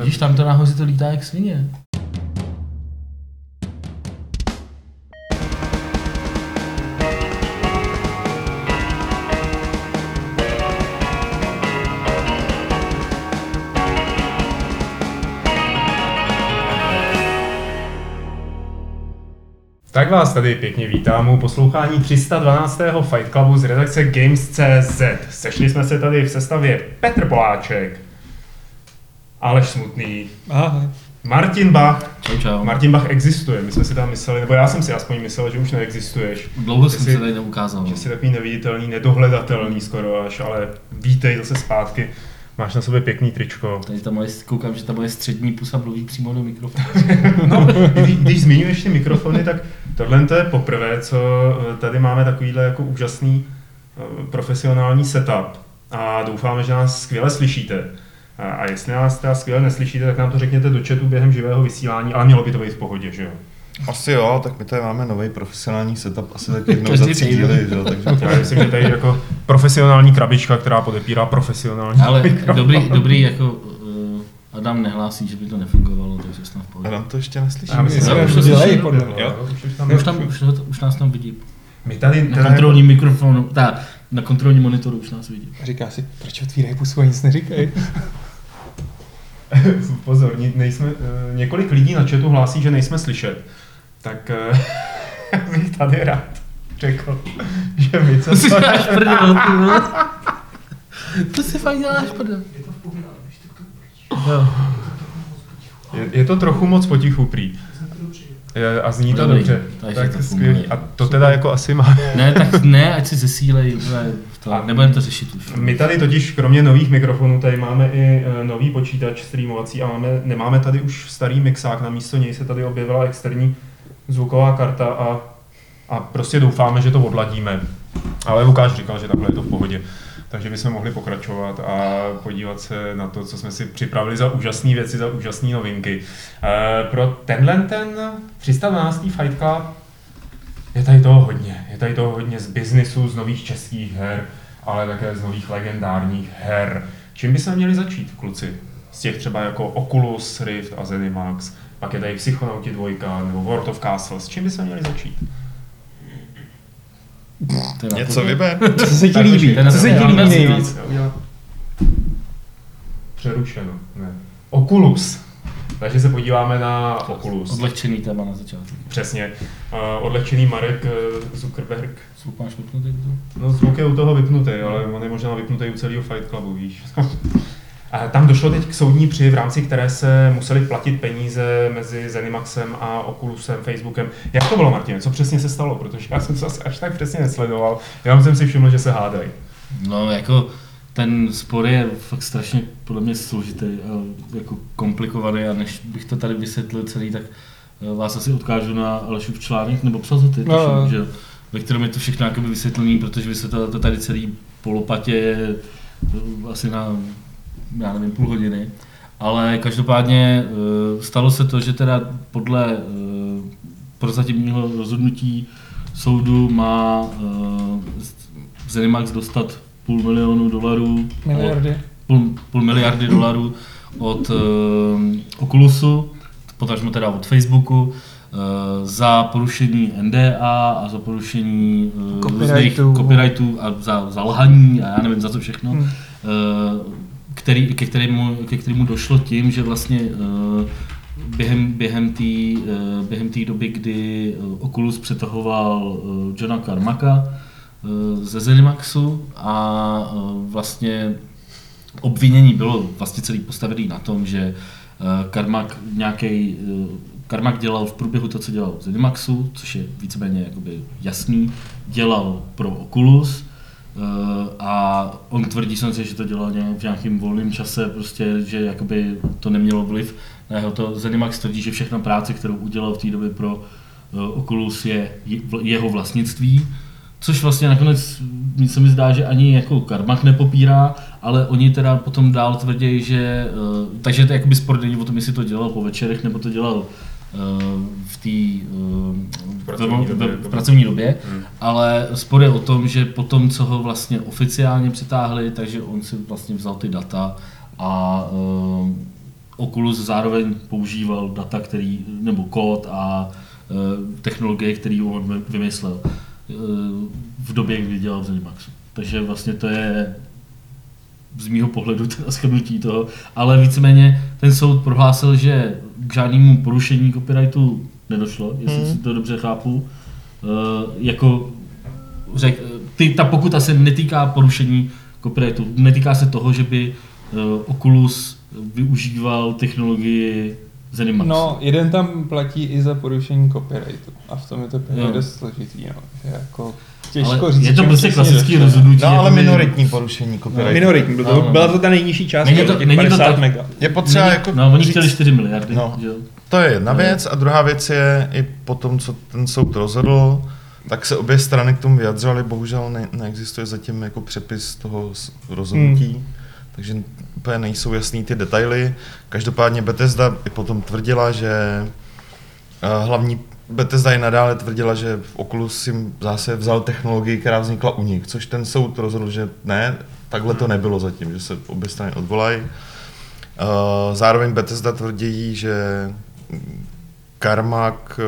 Když tam to nahoře to lítá jak svině. Tak vás tady pěkně vítám u poslouchání 312. Fight Clubu z redakce Games.cz. Sešli jsme se tady v sestavě Petr Poláček, Aleš Smutný, Aha, Martin Bach. Čau, čau. Martin Bach existuje, my jsme si tam mysleli, nebo já jsem si aspoň myslel, že už neexistuješ. Dlouho jsem se tady neukázal. Že jsi takový neviditelný, nedohledatelný skoro až, ale vítej zase zpátky. Máš na sobě pěkný tričko. Tady ta moje, koukám, že ta moje střední pusa mluví přímo do mikrofonu. No, když, když zmiňuješ ty mikrofony, tak tohle to je poprvé, co eh, tady máme takovýhle jako úžasný eh, profesionální setup a doufáme, že nás skvěle slyšíte. A, jestli nás teda skvěle neslyšíte, tak nám to řekněte do chatu během živého vysílání, ale mělo by to být v pohodě, že jo? Asi jo, tak my tady máme nový profesionální setup, asi tak jednou za tři díly, že jo, takže Já myslím, že tady jako profesionální krabička, která podepírá profesionální Ale mikrofon. dobrý, dobrý jako uh, Adam nehlásí, že by to nefungovalo, takže snad v pohodě. Adam to ještě neslyší. Já myslím, že už už to dělají, podle jo, mě. jo, už- už tam- Už, tam, už, už nás tam vidí. My tady Na kontrolním mikrofonu, ta, na kontrolním monitoru už nás vidí. říká si, proč otvírají pusu a nic neříkají. Pozor, nejsme, eh, několik lidí na chatu hlásí, že nejsme slyšet. Tak eh, bych tady rád řekl, že my co To si děláš prdel, ty vole. To si fakt děláš prdel. Jo. je, je to trochu moc potichu prý. Je, a zní to Dobrý, dobře. takže Tak to skvělý. funguje. A to teda jako asi má. Ne, tak ne, ať si zesílej, to, nebudeme to řešit už. My tady totiž kromě nových mikrofonů tady máme i eh, nový počítač streamovací a máme, nemáme tady už starý mixák, na místo něj se tady objevila externí zvuková karta a, a prostě doufáme, že to odladíme. Ale Lukáš říkal, že takhle je to v pohodě. Takže bychom mohli pokračovat a podívat se na to, co jsme si připravili za úžasné věci, za úžasné novinky. Eh, Pro tenhle ten 312. Fight Club je tady toho hodně. Je tady toho hodně z biznisu, z nových českých her, ale také z nových legendárních her. Čím by se měli začít, kluci? Z těch třeba jako Oculus, Rift a Zenimax, pak je tady Psychonauti 2 nebo World of Castles. Čím by se měli začít? Na Něco to- vyber. Co se ti líbí? Co se ti líbí nejvíc? Přerušeno, ne. Oculus. Takže se podíváme na Oculus. Odlehčený téma na začátku. Přesně. Uh, odlehčený Marek uh, Zuckerberg. Zvuk máš vypnutý? No zvuk je u toho vypnutý, ale on je možná vypnutý u celého Fight Clubu, víš. A tam došlo teď k soudní při, v rámci které se museli platit peníze mezi Zenimaxem a Oculusem, Facebookem. Jak to bylo, Martin? Co přesně se stalo? Protože já jsem to asi až tak přesně nesledoval. Já jsem si všiml, že se hádají. No, jako ten spor je fakt strašně podle mě složitý a jako komplikovaný a než bych to tady vysvětlil celý, tak eh, vás asi odkážu na Alešův článek, nebo psal to ty, No, tuším, no. že ve kterém je to všechno jakoby vysvětlený, protože vysvětlil to tady celý polopatě eh, asi na, já nevím, půl hodiny. Ale každopádně eh, stalo se to, že teda podle eh, prozatímního rozhodnutí soudu má eh, Zenimax dostat půl milionu dolarů, Miliardy. půl, půl miliardy dolarů od Oculusu, potažmo teda od Facebooku, za porušení NDA a za porušení uh, různých Copyrightů. copyrightů a za, za lhaní a já nevím za co všechno, Hmm. Který, ke, kterému, ke kterému došlo tím, že vlastně uh, během, během té uh, během té doby, kdy uh, Oculus přetahoval uh, Johna Carmacka uh, ze Zenimaxu a uh, vlastně obvinění bylo vlastně celý postavený na tom, že uh, Carmack nějaký uh, Carmack dělal v průběhu to, co dělal v Zenimaxu, což je víceméně jakoby jasný, dělal pro Oculus, a on tvrdí samozřejmě, že to dělal nějak, v nějakém volném čase, prostě, že jakoby to nemělo vliv na jeho to. Zenimax tvrdí, že všechna práce, kterou udělal v té době pro uh, Oculus je jeho vlastnictví, což vlastně nakonec se mi zdá, že ani jako Karmak nepopírá, ale oni teda potom dál tvrdí, že, uh, takže to je jakoby spor není o tom, jestli to dělal po večerech, nebo to dělal v té uh, pracovní době, v- pracovní době, Hmm. ale spor je o tom, že potom, co ho vlastně oficiálně přitáhli, takže on si vlastně vzal ty data a uh, Oculus zároveň používal data, který, nebo kód a technologie, který on vymyslel v době, kdy dělal v Zenimaxu. Takže vlastně to je z mýho pohledu teda shrnutí toho, ale víceméně ten soud prohlásil, že k žádnému porušení copyrightu nedošlo, jestli Hmm. si to dobře chápu. Uh, jako řek, ty, ta pokuta se netýká porušení copyrightu, netýká se toho, že by uh, Oculus využíval technologii Zenimax. No, jeden tam platí i za porušení copyrightu. A v tom je to právě dost složitý, no. Jako těžko ale říct, je to prostě klasický došlo. rozhodnutí. No ale jakoby- minoritní porušení copyrightu. Minoritní, bylo No, to, no. byla to ta nejnižší částka, Není to- není to 50 tak- mega. Je potřeba Není- jako No, oni chtěli 4 miliardy. No. Jo? To je jedna No. věc a druhá věc je, i po tom, co ten soud rozhodl, tak se obě strany k tomu vyjadřovaly, bohužel ne, neexistuje zatím jako přepis toho rozhodnutí, hmm. takže úplně nejsou jasný ty detaily. Každopádně Bethesda i potom tvrdila, že eh, hlavní Bethesda i nadále tvrdila, že v Oculus si zase vzal technologii, která vznikla u nich, což ten soud rozhodl, že ne, takhle to nebylo zatím, že se obě strany odvolají. Eh, Zároveň Bethesda tvrdí, že Carmack eh,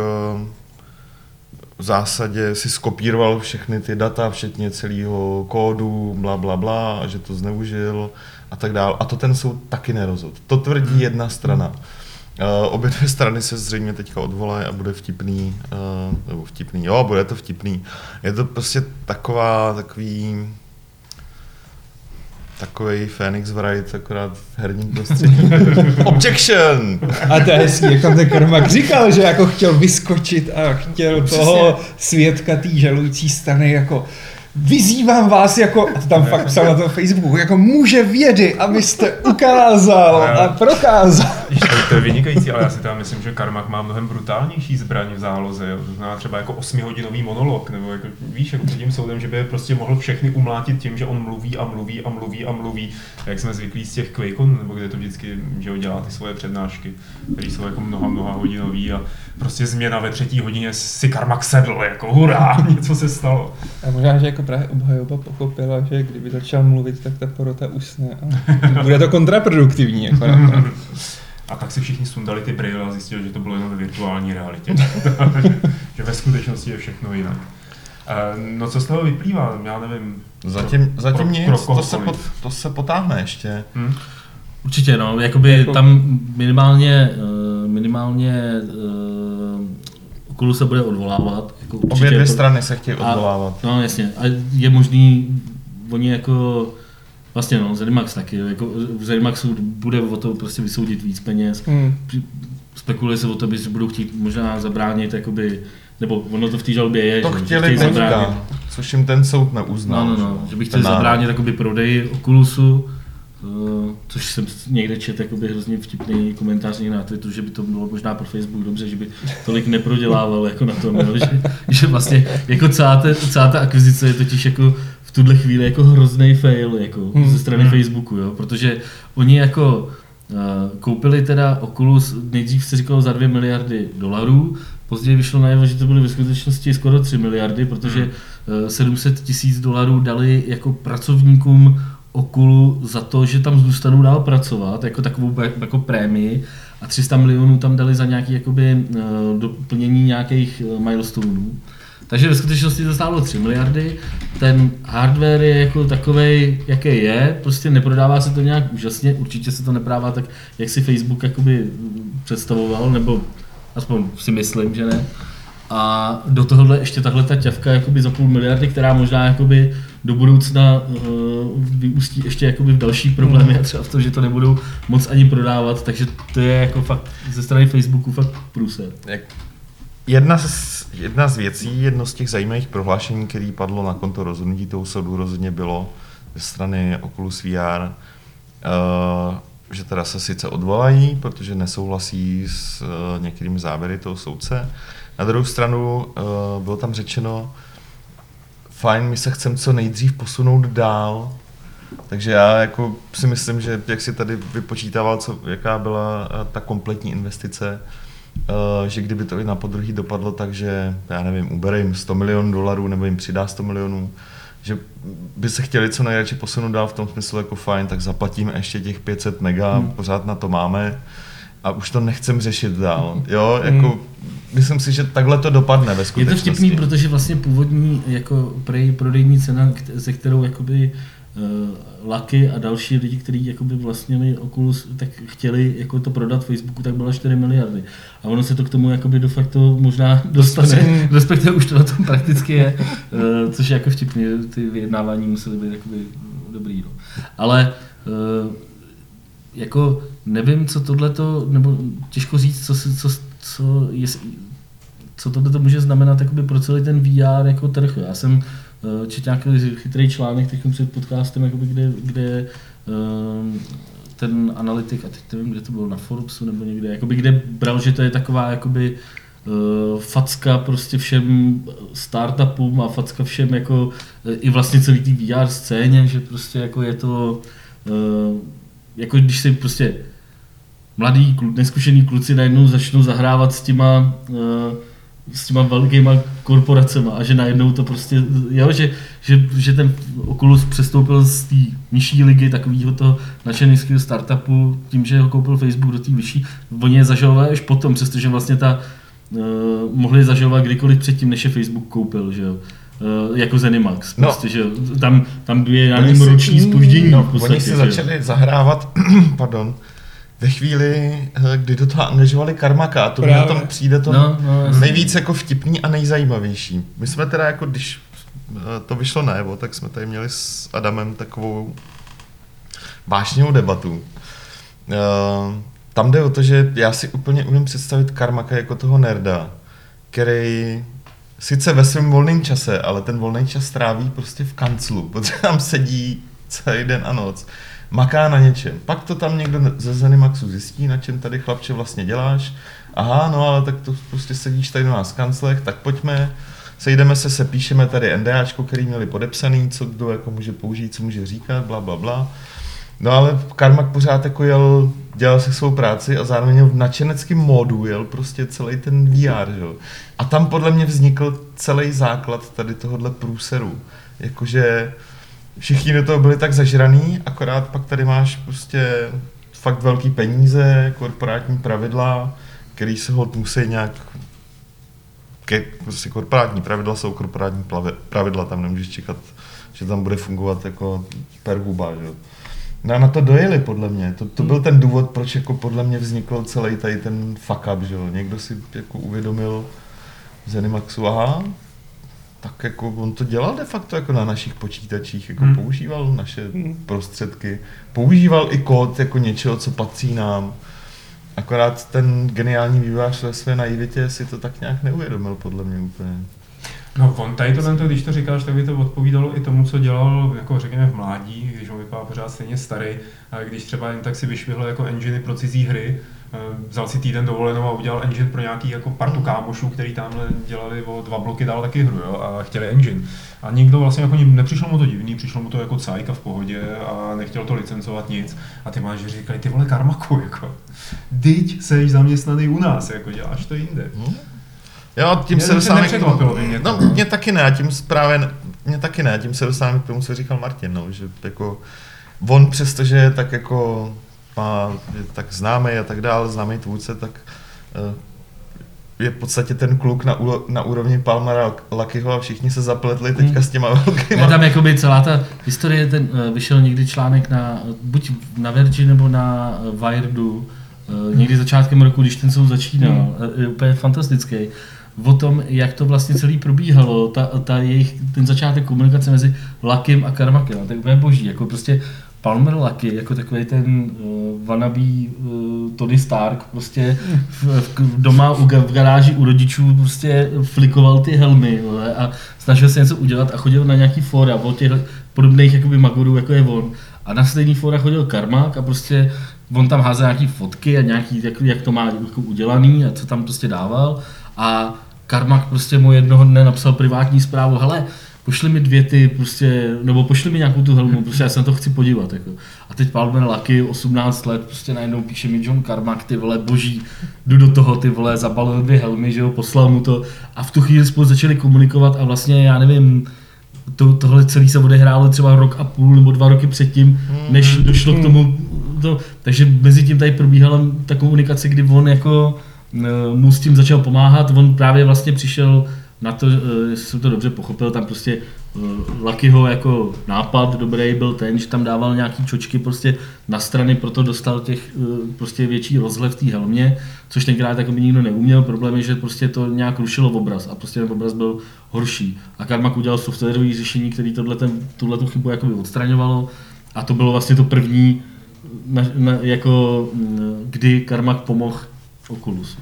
v zásadě si skopíroval všechny ty data, včetně celého kódu, bla, bla, bla, a že to zneužil a tak dále. A to ten soud taky nerozhodl. To tvrdí jedna strana. Uh, obě dvě strany se zřejmě teďka odvolají a bude vtipný, uh, nebo vtipný, jo, bude to vtipný. Je to prostě taková, takový, takový Phoenix Wright, akorát v herním prostředí. Objection! A to je hezký, jak tam ten Karmak říkal, že jako chtěl vyskočit a chtěl Přesně. toho svědka té žalující strany jako vyzývám vás jako, a to tam fakt psal na tom Facebooku, jako muže vědy, abyste ukázal a prokázal. To, to je vynikající, ale já si teda myslím, že Karmak má mnohem brutálnější zbraň v záloze. Jo. To znamená třeba jako osmihodinový monolog, nebo jako, víš, jako před tím soudem, že by je prostě mohl všechny umlátit tím, že on mluví a mluví a mluví a mluví, jak jsme zvyklí z těch QuakeCon, nebo kde to vždycky že jo, dělá ty svoje přednášky, které jsou jako mnoha, mnoha hodinový a prostě změna ve třetí hodině si Karmak sedl, jako hurá, něco se stalo. A možná, že jako právě obhajoba pochopila, že kdyby začal mluvit, tak ta porota usne. A bude to kontraproduktivní. Jako A tak si všichni sundali ty brýle a zjistili, že to bylo jenom ve virtuální realitě. že ve skutečnosti je všechno jinak. Eh, No co z toho vyplývá? Já nevím. Zatím, pro, zatím pro, nic, pro to, se pot, to se potáhne ještě. Hm? Určitě, no, jakoby Jako- tam minimálně, eh, minimálně Oculus se bude odvolávat. Jako určitě Obě dvě to- strany se chtějí A- odvolávat. No jasně, a je možný, oni jako, vlastně no, Zenimax taky, jako v Zenimaxu bude o to prostě vysoudit víc peněz, Hmm. Spekuluje se o to, že budou chtít možná zabránit, jakoby, nebo ono to v té žalbě je, To že, chtěli chtějí zabránit. což jim ten soud neuznal. No, no, že no, že bych ten chtěl nárok. zabránit jakoby prodeji Oculusu, což jsem někde čet jakoby hrozně vtipný komentář na Twitteru, že by to bylo možná pro Facebook dobře, že by tolik neprodělával jako na tom, jo, že, že, vlastně jako celá, ta, celá ta akvizice je totiž jako v tuhle chvíli jako hrozný fail jako Hmm. ze strany Hmm. Facebooku, jo, protože oni jako uh, koupili teda Oculus, nejdřív se říkalo za 2 miliardy dolarů, později vyšlo najevo, že to byly ve skutečnosti skoro 3 miliardy, protože Hmm. eh, 700 tisíc dolarů dali jako pracovníkům Okulu za to, že tam zůstanou dál pracovat, jako takovou jako prémii a 300 milionů tam dali za nějaké jakoby eh, doplnění nějakých eh, milestoneů. Takže ve skutečnosti to stálo 3 miliardy, ten hardware je jako takový, jaký je, prostě neprodává se to nějak úžasně, určitě se to neprodává tak, jak si Facebook jakoby představoval, nebo aspoň si myslím, že ne. A do tohohle ještě tahle ta ťavka jakoby za půl miliardy, která možná jakoby do budoucna uh, vyústí ještě jakoby v další problémy a třeba v tom, že to nebudou moc ani prodávat, takže to je jako fakt ze strany Facebooku fakt průser. Jak Jedna z, jedna z věcí, jedno z těch zajímavých prohlášení, které padlo na konto rozhodnutí toho soudu, rozhodně bylo ze strany Oculus VR, uh, že teda se sice odvolají, protože nesouhlasí s uh, některými závěry toho soudce. Na druhou stranu uh, bylo tam řečeno, fajn, my se chceme co nejdřív posunout dál, takže já jako si myslím, že jak si tady vypočítával, co, jaká byla eh, ta kompletní investice, eh, že kdyby to i na podruhý dopadlo tak, že já nevím, ubere jim 100 milionů dolarů nebo jim přidá 100 milionů, že by se chtěli co nejradši posunout dál v tom smyslu jako fajn, tak zaplatíme ještě těch 500 mega, hmm. pořád na to máme a už to nechcem řešit dál. Jo, jako hmm. myslím si, že takhle to dopadne ve skutečnosti. Je to vtipný, protože vlastně původní jako prej, prodejní cena, ze kterou jakoby uh, Lucky a další lidi, kteří jakoby vlastnili Oculus, tak chtěli jako to prodat Facebooku, tak byla 4 miliardy. A ono se to k tomu jakoby de facto možná dostane, respektive už to na tom prakticky je, uh, což je jako vtipný, ty vyjednávání musely být jakoby dobrý. No. Ale uh, jako nevím, co tohle to, nebo těžko říct, co, co, co, co tohle to může znamenat jakoby pro celý ten VR jako trh. Já jsem uh, četl nějaký chytrý článek teď před podcastem, jakoby, kde, kde uh, ten analytik, a teď nevím, kde to bylo, na Forbesu nebo někde, jakoby, kde bral, že to je taková jakoby, uh, facka prostě všem startupům a facka všem jako i vlastně celý té VR scéně, že prostě jako je to uh, jako když si prostě mladí, neskušení kluci najednou začnou zahrávat s těma, uh, s těma velkýma korporacemi a že najednou to prostě, jo, že, že, že ten Oculus přestoupil z té nižší ligy takového toho nadšeného startupu tím, že ho koupil Facebook do té vyšší, oni je zažalovali až potom, přestože vlastně ta uh, mohli zažalovat kdykoliv předtím, než je Facebook koupil, že jo. Uh, jako Zenimax, no. prostě, že tam, tam je nějakým roční spoždění no, v podstatě. Oni si začali zahrávat, pardon, ve chvíli, eh, kdy do toho angažovali Karmaka a to mě tam přijde to no, no, nejvíc jako vtipný a nejzajímavější. My jsme teda jako, když eh, to vyšlo najevo, tak jsme tady měli s Adamem takovou vážnou debatu. Eh, tam jde o to, že já si úplně umím představit Karmaka jako toho nerda, který sice ve svém volném čase, ale ten volný čas tráví prostě v kanclu, protože tam sedí celý den a noc maká na něčem. Pak to tam někdo ze Zenimaxu zjistí, na čem tady chlapče vlastně děláš. Aha, no ale tak to prostě sedíš tady na nás kanclech, tak pojďme, sejdeme se, se píšeme tady NDAčko, který měli podepsaný, co kdo jako může použít, co může říkat, bla, bla, bla. No ale Karmak pořád jako jel, dělal si svou práci a zároveň v nadšeneckém módu jel prostě celý ten VR, že? A tam podle mě vznikl celý základ tady tohohle průseru. Jakože všichni do toho byli tak zažraný, akorát pak tady máš prostě fakt velký peníze, korporátní pravidla, který se hod musí nějak ke, prostě korporátní pravidla jsou korporátní pravidla, tam nemůžeš čekat, že tam bude fungovat jako per huba, že? No a na to dojeli podle mě. To, to byl ten důvod, proč jako podle mě vznikl celý tady ten fuck up, že Někdo si jako uvědomil z Animaxu, aha, tak jako on to dělal de facto jako na našich počítačích, jako hmm. používal naše hmm. prostředky, používal i kód jako něčeho, co patří nám. Akorát ten geniální vývojář ve své naivitě si to tak nějak neuvědomil, podle mě úplně. No on tady tohle, když to říkáš, tak by to odpovídalo i tomu, co dělal, jako řekněme, v mládí, když on vypadá pořád stejně starý, a když třeba jen tak si vyšvihl jako engine pro cizí hry, vzal si týden dovolenou a udělal engine pro nějaký jako partu kámošů, který tamhle dělali o dva bloky dál taky hru jo, a chtěli engine. A nikdo vlastně jako nepřišlo mu to divný, přišlo mu to jako cajka v pohodě a nechtěl to licencovat nic. A ty máš říkají, ty vole karmaku, jako. Dyť seš zaměstnaný u nás, jako děláš to jinde. Hmm. Jo, tím mě se dostáváme k tomu. No, mě taky ne, tím právě, mě taky ne, tím se dostáváme k tomu, co říkal Martin, no, že jako on přestože tak jako má, je tak známý a tak dále, známý tvůrce, tak uh, je v podstatě ten kluk na, na úrovni Palmera Luckyho a všichni se zapletli teďka hmm. s těma velkýma. Je tam jakoby celá ta historie, ten, uh, vyšel někdy článek na, buď na Verge nebo na Wiredu, někdy začátkem roku, když ten soud začínal, hmm. je úplně fantastický o tom, jak to vlastně celý probíhalo, ta, ta jejich, ten začátek komunikace mezi Lakim a Karmakem, to je úplně boží, jako prostě Palmer Lucky, jako takový ten uh, wannabe uh, Tony Stark, prostě v, v, doma u, v garáži u rodičů prostě flikoval ty helmy vole, a snažil se něco udělat a chodil na nějaký fora o těch podobných jakoby magorů, jako je on. A na stejný fora chodil Karmak a prostě on tam házel nějaký fotky a nějaký, jak, jak to má jako udělaný a co tam prostě dával. A Karmak prostě mu jednoho dne napsal privátní zprávu, hele, pošli mi dvě ty, prostě, nebo pošli mi nějakou tu helmu, prostě já se na to chci podívat. Jako. A teď Palmer Lucky, 18 let, prostě najednou píše mi John Carmack, ty vole, boží, jdu do toho, ty vole, zabalil dvě helmy, že jo, poslal mu to a v tu chvíli spolu začali komunikovat a vlastně, já nevím, to, tohle celé se odehrálo třeba rok a půl nebo dva roky předtím, než došlo k tomu. To, takže mezi tím tady probíhala ta komunikace, kdy on jako eh, mu s tím začal pomáhat, on právě vlastně přišel na to, eh, jestli jsem to dobře pochopil, tam prostě eh, Luckyho jako nápad dobrý byl ten, že tam dával nějaký čočky prostě na strany, proto dostal těch eh, prostě větší rozhled v té helmě, což tenkrát jako by nikdo neuměl. Problém je, že prostě to nějak rušilo obraz a prostě ten obraz byl horší. A Carmack udělal softwarové řešení, který tohle tuhle tu chybu jakoby odstraňovalo a to bylo vlastně to první, na, na, jako, mm, kdy Carmack pomohl Oculus.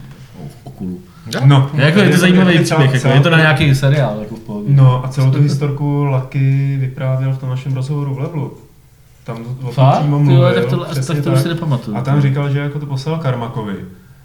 Okulu. No, Jako je to zajímavý příběh, jako, je to na nějaký seriál, jako v pohodě. No a celou tu historku Lucky vyprávěl v tom našem rozhovoru v Levelu. Tam o tom přímo Ty mluvil. vole, tak to, tak to už si nepamatuju. A tam říkal, že jako to poslal Karmakovi.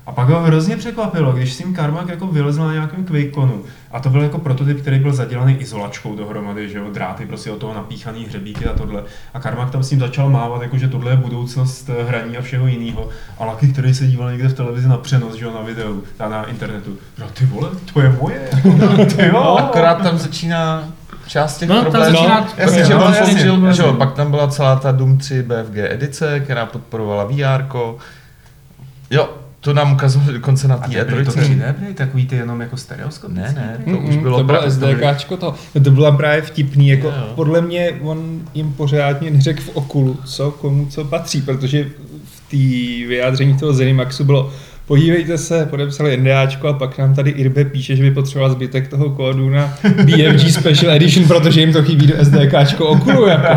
A pak ho hrozně překvapilo, když s tím Karmak jako vylezl na nějakém QuakeConu. A to byl jako prototyp, který byl zadělaný izolačkou dohromady, že jo, dráty prostě od toho napíchaný hřebíky a tohle. A Karmak tam s ním začal mávat, jako že tohle je budoucnost eh, hraní a všeho jiného. A Lucky, který se díval někde v televizi na přenos, že jo, na videu, a na internetu. No ty vole, to je moje, ty jo. No, akorát tam začíná část těch No, tam problémů. začíná- Jasně, že No, jasně. že jo, pak tam byla celá ta Doom 3 BFG edice, která podporovala VR. Jo, to nám ukazovali dokonce na A té nebyly to E3. 3D, byly takový ty jenom jako stereoskopický? Ne, ne, to Mm, už mm, bylo to bylo právě- to byly- SDKčko to. To bylo právě vtipný, jako jo. podle mě on jim pořádně neřekl v okulu, co komu co patří, protože v té vyjádření toho Zenimaxu bylo Podívejte se, podepsali NDAčko a pak nám tady Irbe píše, že by potřeboval zbytek toho kódu na BFG Special Edition, protože jim to chybí do SDKčko okulu. Jako.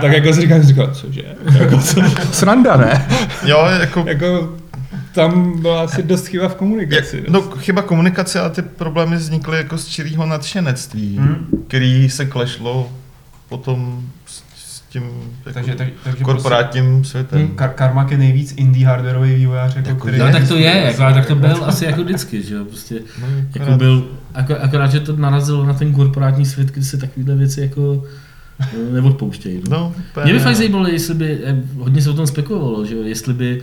Tak jako si říkám, říkám, cože? Jako, co, sranda, ne? Jo, jako Jako, tam byla asi dost chyba v Jak, komunikaci. no, chyba komunikace a ty problémy vznikly jako z čirýho nadšenectví, Hmm. který se klešlo potom s, s tím jako Takže, tak, takže korporátním světem. Prostě, Kar- Karmak je nejvíc indie hardwareový vývojář, jako, Jako který... je. No, tak to je, jako, ale tak to byl asi jako vždycky, že jo, prostě, No, jako akorát- byl, ako, akorát, že to narazilo na ten korporátní svět, kdy se takovéhle věci jako eh, neodpouštějí. No. No, Mě by fakt zajímalo, jestli by, eh, hodně se o tom spekulovalo, že jo, jestli by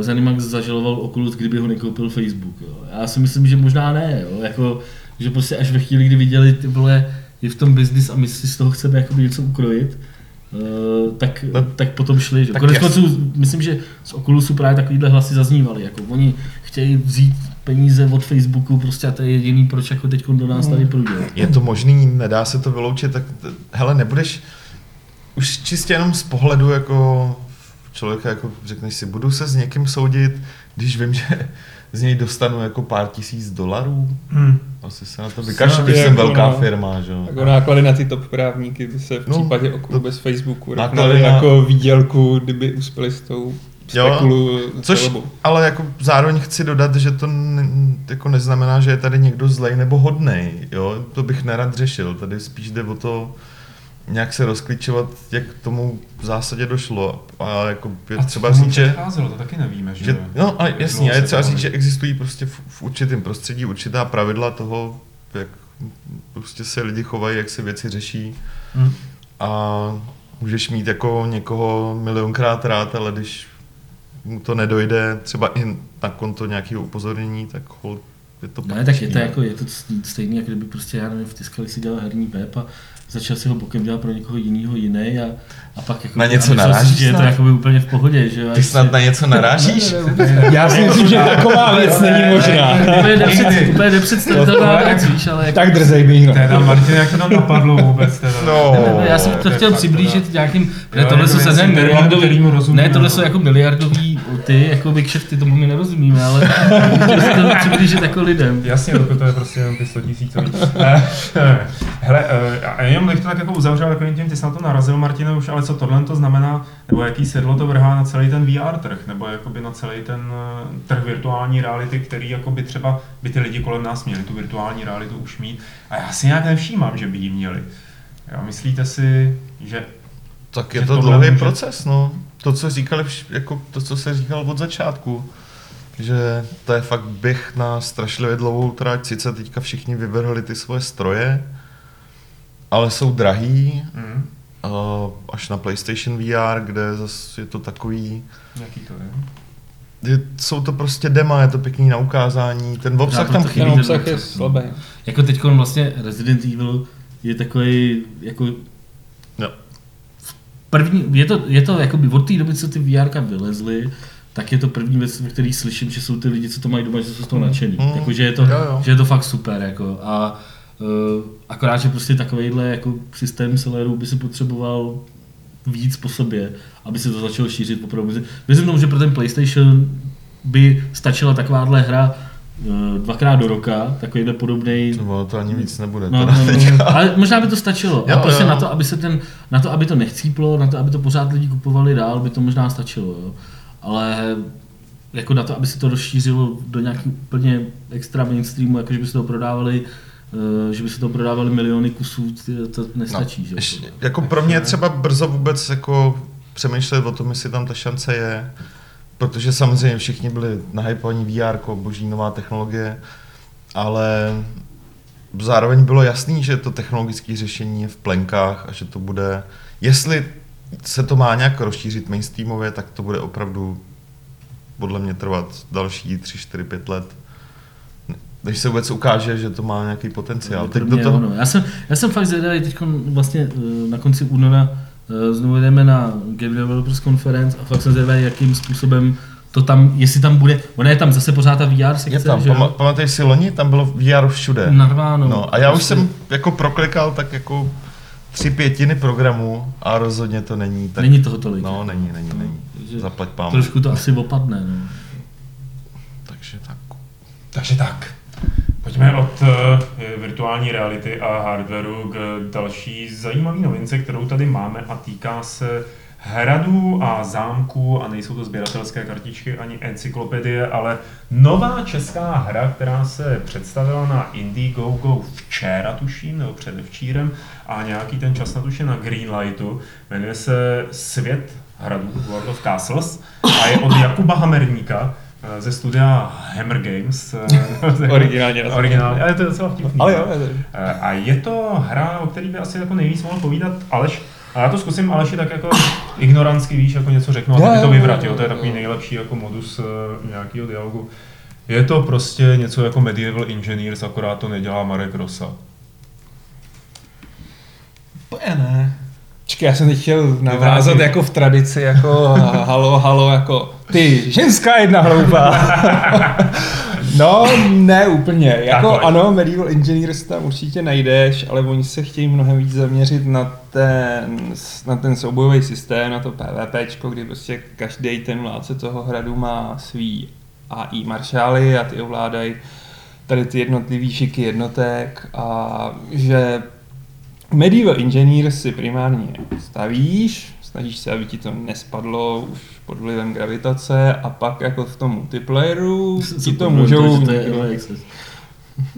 Zenimax zažaloval Oculus, kdyby ho nekoupil Facebook. Jo. Já si myslím, že možná ne, jo. Jako, že prostě až ve chvíli, kdy viděli, ty vole, je v tom biznis a my si z toho chceme jakoby něco ukrojit, Uh, tak, No, tak potom šli. Že? tak Konec konců, myslím, že z Oculusu právě takovýhle hlasy zaznívaly. Jako oni chtějí vzít peníze od Facebooku, prostě a to je jediný, proč jako teď do nás tady průjde. Je to možný, nedá se to vyloučit, tak t- hele, nebudeš už čistě jenom z pohledu jako člověka, jako řekneš si, budu se s někým soudit, když vím, že z něj dostanu jako pár tisíc dolarů. Hmm. Asi se na to vykašlu, když jsem jako velká no. firma, že jo. Jako náklady na ty top právníky by se v No, případě to- bez Facebooku náklady na- jako výdělku, kdyby uspěli s tou Jo, spekulu Což, celobou. ale jako zároveň chci dodat, že to ne, jako neznamená, že je tady někdo zlej nebo hodnej, jo, to bych nerad řešil, tady spíš jde o to nějak se rozklíčovat, jak k tomu v zásadě došlo. A jako je A třeba říct, že, to taky nevíme, že, že no ale Jak jasně, a je třeba to říct, že existují prostě v, v určitém prostředí určitá pravidla toho, jak prostě se lidi chovají, jak se věci řeší. Hmm. a můžeš mít jako někoho milionkrát rád, ale když mu to nedojde třeba i na konto nějakého upozornění, tak hold, je to Ne, tak je to jako, je to stejný, jako kdyby prostě, já nevím, v Tiskali si dělal herní web a začal si ho bokem dělat pro někoho jiného jiný a, a pak jako, Na něco narážíš že je to jakoby úplně v pohodě, že jo. Ty snad na něco narážíš? Já si myslím, že taková věc není možná. Úplně nepřed- úplně nepředstavitelná věc, víš, ale jako, Tak drzej bych, no. Teda Martin, jak to tam napadlo vůbec? Teda? No. Já jsem to chtěl přiblížit nějakým, ne, tohle jako jsou miliardový, rozumíme, ne, tohle no. jsou jako miliardový ty, jako kšefty, tomu my nerozumíme, ale chtěl jsem to přiblížit jako lidem. Jasně, dokud to je prostě jenom ty 100 tisícový. Hele, eh, a jenom bych to tak jako uzavřel, jako tím, ty jsi na to narazil, Martine, už, ale co tohle to znamená, nebo jaký sedlo to vrhá na celý ten VR trh, nebo jakoby na celý ten eh, trh virtuální reality, který jakoby třeba by ty lidi kolem nás měli tu virtuální realitu už mít. A já si nějak nevšímám, že by ji měli. Jo, myslíte si, že Tak je Že to dlouhý může- proces, no. To, co říkali, jako to, co se říkal od začátku, že to je fakt běh na strašlivě dlouhou trať, sice teďka všichni vyvrhli ty svoje stroje, ale jsou drahý, hm, uh, až na PlayStation VR, kde zase je to takový, jaký to je? je, jsou to prostě dema, je to pěkný na ukázání, ten obsah tam chybí. Ten obsah je slabý. Jako teď vlastně Resident Evil je takový jako. První, je to, je to jakoby od té doby, co ty VR vylezly, tak je to první věc, ve který slyším, že jsou ty lidi, co to mají doma, že jsou z toho nadšení. Mm. Jako, že, je to, Jo, jo. že je to fakt super. Jako, a uh, akorát, že prostě takovýhle jako systém sellerů by si potřeboval víc po sobě, aby se to začalo šířit opravdu. Věřím tomu, že pro ten PlayStation by stačila takováhle hra dvakrát do roka, takovýhle podobný No, to ani víc nebude. No, teda no, no, ale možná by to stačilo. Jo, a prostě jo. na to, aby se ten, na to, aby to nechcíplo, na to, aby to pořád lidi kupovali dál, by to možná stačilo. Jo. Ale jako na to, aby se to rozšířilo do nějaký úplně extra mainstreamu, jako že by se to prodávali eh, že by se to prodávali miliony kusů, to nestačí. že? Ještě, jako pro mě je třeba brzo vůbec jako přemýšlet o tom, jestli tam ta šance je, protože samozřejmě všichni byli nahypovaní VR, boží nová technologie, ale zároveň bylo jasný, že to technologické řešení je v plenkách a že to bude, jestli se to má nějak rozšířit mainstreamově, tak to bude opravdu podle mě trvat další 3, 4, 5 let. Když se vůbec ukáže, že to má nějaký potenciál. Teď do toho, ono. Já jsem, já jsem fakt zvědavý, teď vlastně eh, na konci února znovu jdeme na Game Developers Conference a fakt jsem zvědavý, jakým způsobem to tam, jestli tam bude, ona je tam zase pořád ta VR sekce, Je tam, že pama- pamatuješ si loni, tam bylo VR všude. Narváno. No, a já už Prostě- jsem jako proklikal tak jako tři pětiny programu a rozhodně to není tak... Není toho tolik. No, není, není, No, není. takže Zaplať pám. Trošku to asi opadne. No. Takže tak. Takže tak. Pojďme od uh, virtuální reality a hardwareu k další zajímavé novince, kterou tady máme a týká se hradů a zámků. A nejsou to sběratelské kartičky ani encyklopedie, ale nová česká hra, která se představila na Indiegogo včera tuším, nebo předevčírem a nějaký ten čas na tuše na Greenlightu, jmenuje se Svět hradů, World of Castles a je od Jakuba Hamerníka, eh, ze studia Hammer Games. eh, Originálně. Originálně, ale to je docela vtipný. Ale jo, je to- Eh, A je to hra, o který by asi jako nejvíc mohl povídat Aleš. A já to zkusím Aleši tak jako ignorantsky, víš, jako něco řeknu a Jo, ty to jo, vyvratil. jo, To je jo. takový nejlepší jako modus nějakého dialogu. Je to prostě něco jako Medieval Engineers, akorát to nedělá Marek Rosa. Úplně ne. Čekaj, já jsem teď chtěl navázat jako v tradici, jako halo, halo, jako ty, ženská jedna hloupá. no, ne úplně. Jako pojď. ano, Medieval Engineers tam určitě najdeš, ale oni se chtějí mnohem víc zaměřit na ten, na ten soubojový systém, na to PvPčko, kdy prostě každý ten vládce toho hradu má svý AI maršály a ty ovládají tady ty jednotlivý šiky jednotek a že Medieval Engineer si primárně stavíš, snažíš se, aby ti to nespadlo už pod vlivem gravitace a pak jako v tom multiplayeru ti to můžou, to je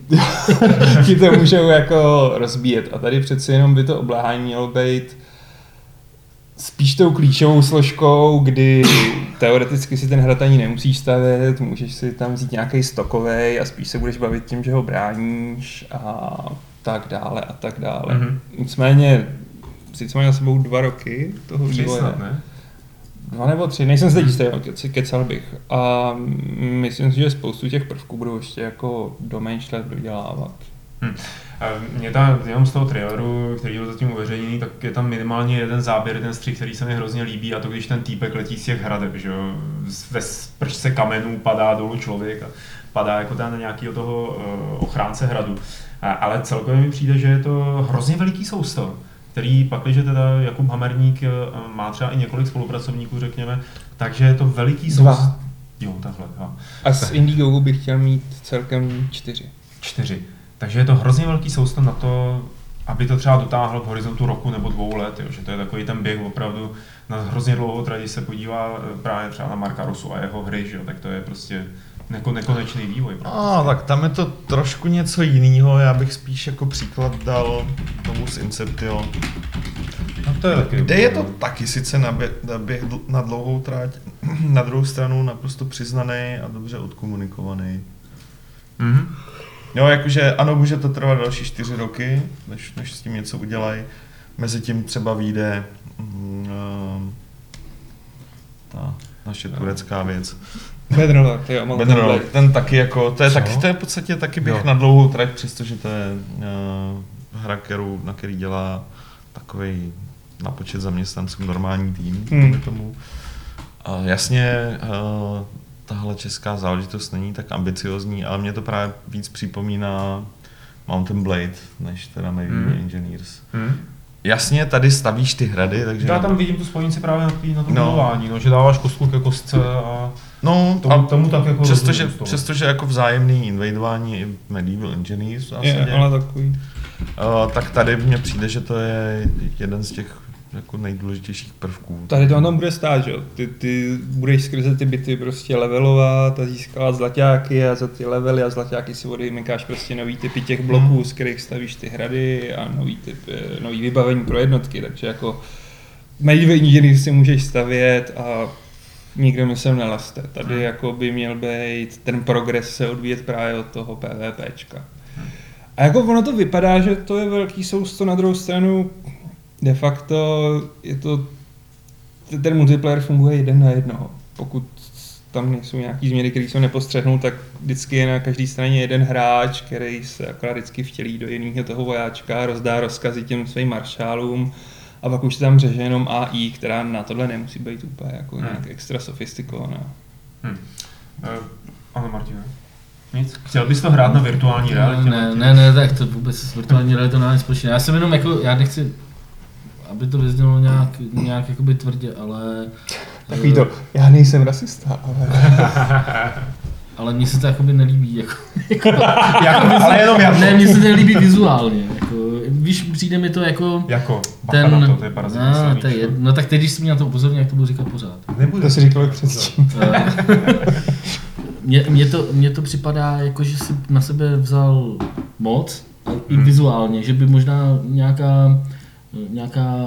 ti to můžou jako rozbíjet. A tady přeci jenom by to obláhání mělo být spíš tou klíčovou složkou, kdy teoreticky si ten hrad ani nemusíš stavět, můžeš si tam vzít nějaký stokový a spíš se budeš bavit tím, že ho bráníš a tak dále a tak dále. Mhm. Mm-hmm. Nicméně, sice mají za sebou dva roky toho vývoje. snad, ne? Dva nebo tři, nejsem se teď jistý, keci- kecal bych. A myslím si, že spoustu těch prvků budou ještě jako domýšlet, dodělávat. A Mě ta, jenom z toho traileru, který byl zatím uveřejněný, tak je tam minimálně jeden záběr, ten střih, který se mi hrozně líbí, a to když ten týpek letí z těch hradeb, že jo, ve sprčce kamenů padá dolů člověk a padá jako ten nějaký toho uh, ochránce hradu. Ale celkově mi přijde, že je to hrozně veliký sousto, který pak, že teda Jakub Hamerník eh, má třeba i několik spolupracovníků, řekněme, takže je to veliký Dva. sousto. Jo, takhle, jo. A s Indiegogo bych chtěl mít celkem čtyři. Čtyři. Takže je to hrozně velký sousto na to, aby to třeba dotáhl v horizontu roku nebo dvou let, jo. že to je takový ten běh opravdu na hrozně dlouhou když se podívá eh, právě třeba na Marka Rosu a jeho hry, že jo, tak to je prostě neko, nekonečný vývoj. A tak tam je to trošku něco jiného, já bych spíš jako příklad dal tomu z Inceptio. No to je taky Kde je to taky sice na, bě, na, běh na dlouhou tráť, na druhou stranu naprosto přiznaný a dobře odkomunikovaný. Mhm. Jo, jakože ano, může to trvat další čtyři roky, než, než s tím něco udělají. Mezi tím třeba vyjde mm, ehm, ta naše turecká věc. Bedrolord, jo, Blade. ten taky jako, to je, Co? taky, to je v podstatě taky běh Jo. na dlouhou trať, přestože to je uh, hra, kterou, na který dělá takový na počet zaměstnanců normální tým, Hmm. tomu. A jasně, uh, tahle česká záležitost není tak ambiciozní, ale mě to právě víc připomíná Mountain Blade, než teda Navy hmm. Engineers. Hmm. Jasně, tady stavíš ty hrady, takže... Já tam vidím tu spojnici právě na, tý, na tom No. budování, no, že dáváš kostku ke kostce a No, tomu, a tomu tak jako přestože, přestože jako vzájemný invadování i Medieval Engineers Je, ale takový. uh, tak tady mně přijde, že to je jeden z těch jako nejdůležitějších prvků. Tady to tom bude stát, že jo? Ty, ty budeš skrze ty byty prostě levelovat a získávat zlaťáky a za ty levely a zlaťáky si odejmekáš prostě nový typy těch bloků, z kterých stavíš ty hrady a nový typ, eh, nový vybavení pro jednotky, takže jako Medieval Engineers si můžeš stavět a nikdo mi sem nelaste. Tady jako by měl být ten progres se odvíjet právě od toho PvPčka. A jako ono to vypadá, že to je velký sousto na druhou stranu de facto je to, ten multiplayer funguje jeden na jednoho. Pokud tam nejsou nějaký změny, které se nepostřehnou, tak vždycky je na každé straně jeden hráč, který se akorát vždycky vtělí do jiného toho vojáčka, rozdá rozkazy těm svým maršálům a pak už se tam řeže jenom AI, která na tohle nemusí být úplně jako nějak Hmm. extra sofistikovaná. Hm. Uh, ano, Martine. Nic? Chtěl bys to hrát na virtuální realitě? Ne, ne, ne, tak to vůbec s virtuální realitou nemá nic společného. Já jsem jenom jako, já nechci, aby to vyznělo nějak, nějak jakoby tvrdě, ale... Takový to, já nejsem rasista, ale... Ale mně se to jakoby nelíbí, jako, jako, ale jenom jako. ne, mně se to nelíbí vizuálně, jako, víš, přijde mi to jako Jako, ten, na to, to je parazit no, to je no tak teď, když jsi mě na to upozornil, jak to budu říkat pořád. Nebudu. To si říkal předtím. Mně, mně, to, mně to připadá, jako že si na sebe vzal moc, a i Hmm. vizuálně, že by možná nějaká, nějaká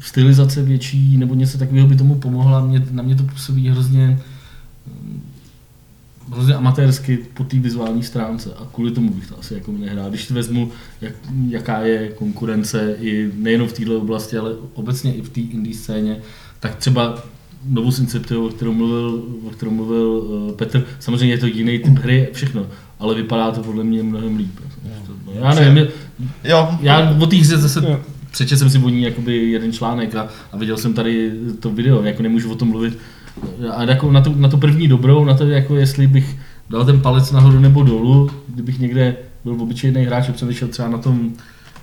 stylizace větší nebo něco takového by tomu pomohla. Mě, na mě to působí hrozně hrozně amatérsky po té vizuální stránce a kvůli tomu bych to asi jako nehrál. Když vezmu, jak, jaká je konkurence i nejenom v této oblasti, ale obecně i v té indie scéně, tak třeba Novus Inceptio, o kterou mluvil, o kterou mluvil uh, Petr, samozřejmě je to jiný typ hry, všechno, ale vypadá to podle mě mnohem líp. Já nevím, je- Jo, já o té hře zase Jo. Přečetl jsem si o ní jakoby jeden článek a, a viděl jsem tady to video, jako nemůžu o tom mluvit. A jako na, tu, na tu první dobrou, na to jako jestli bych dal ten palec nahoru nebo dolů, kdybych někde byl obyčejný hráč a přemýšlel třeba na tom,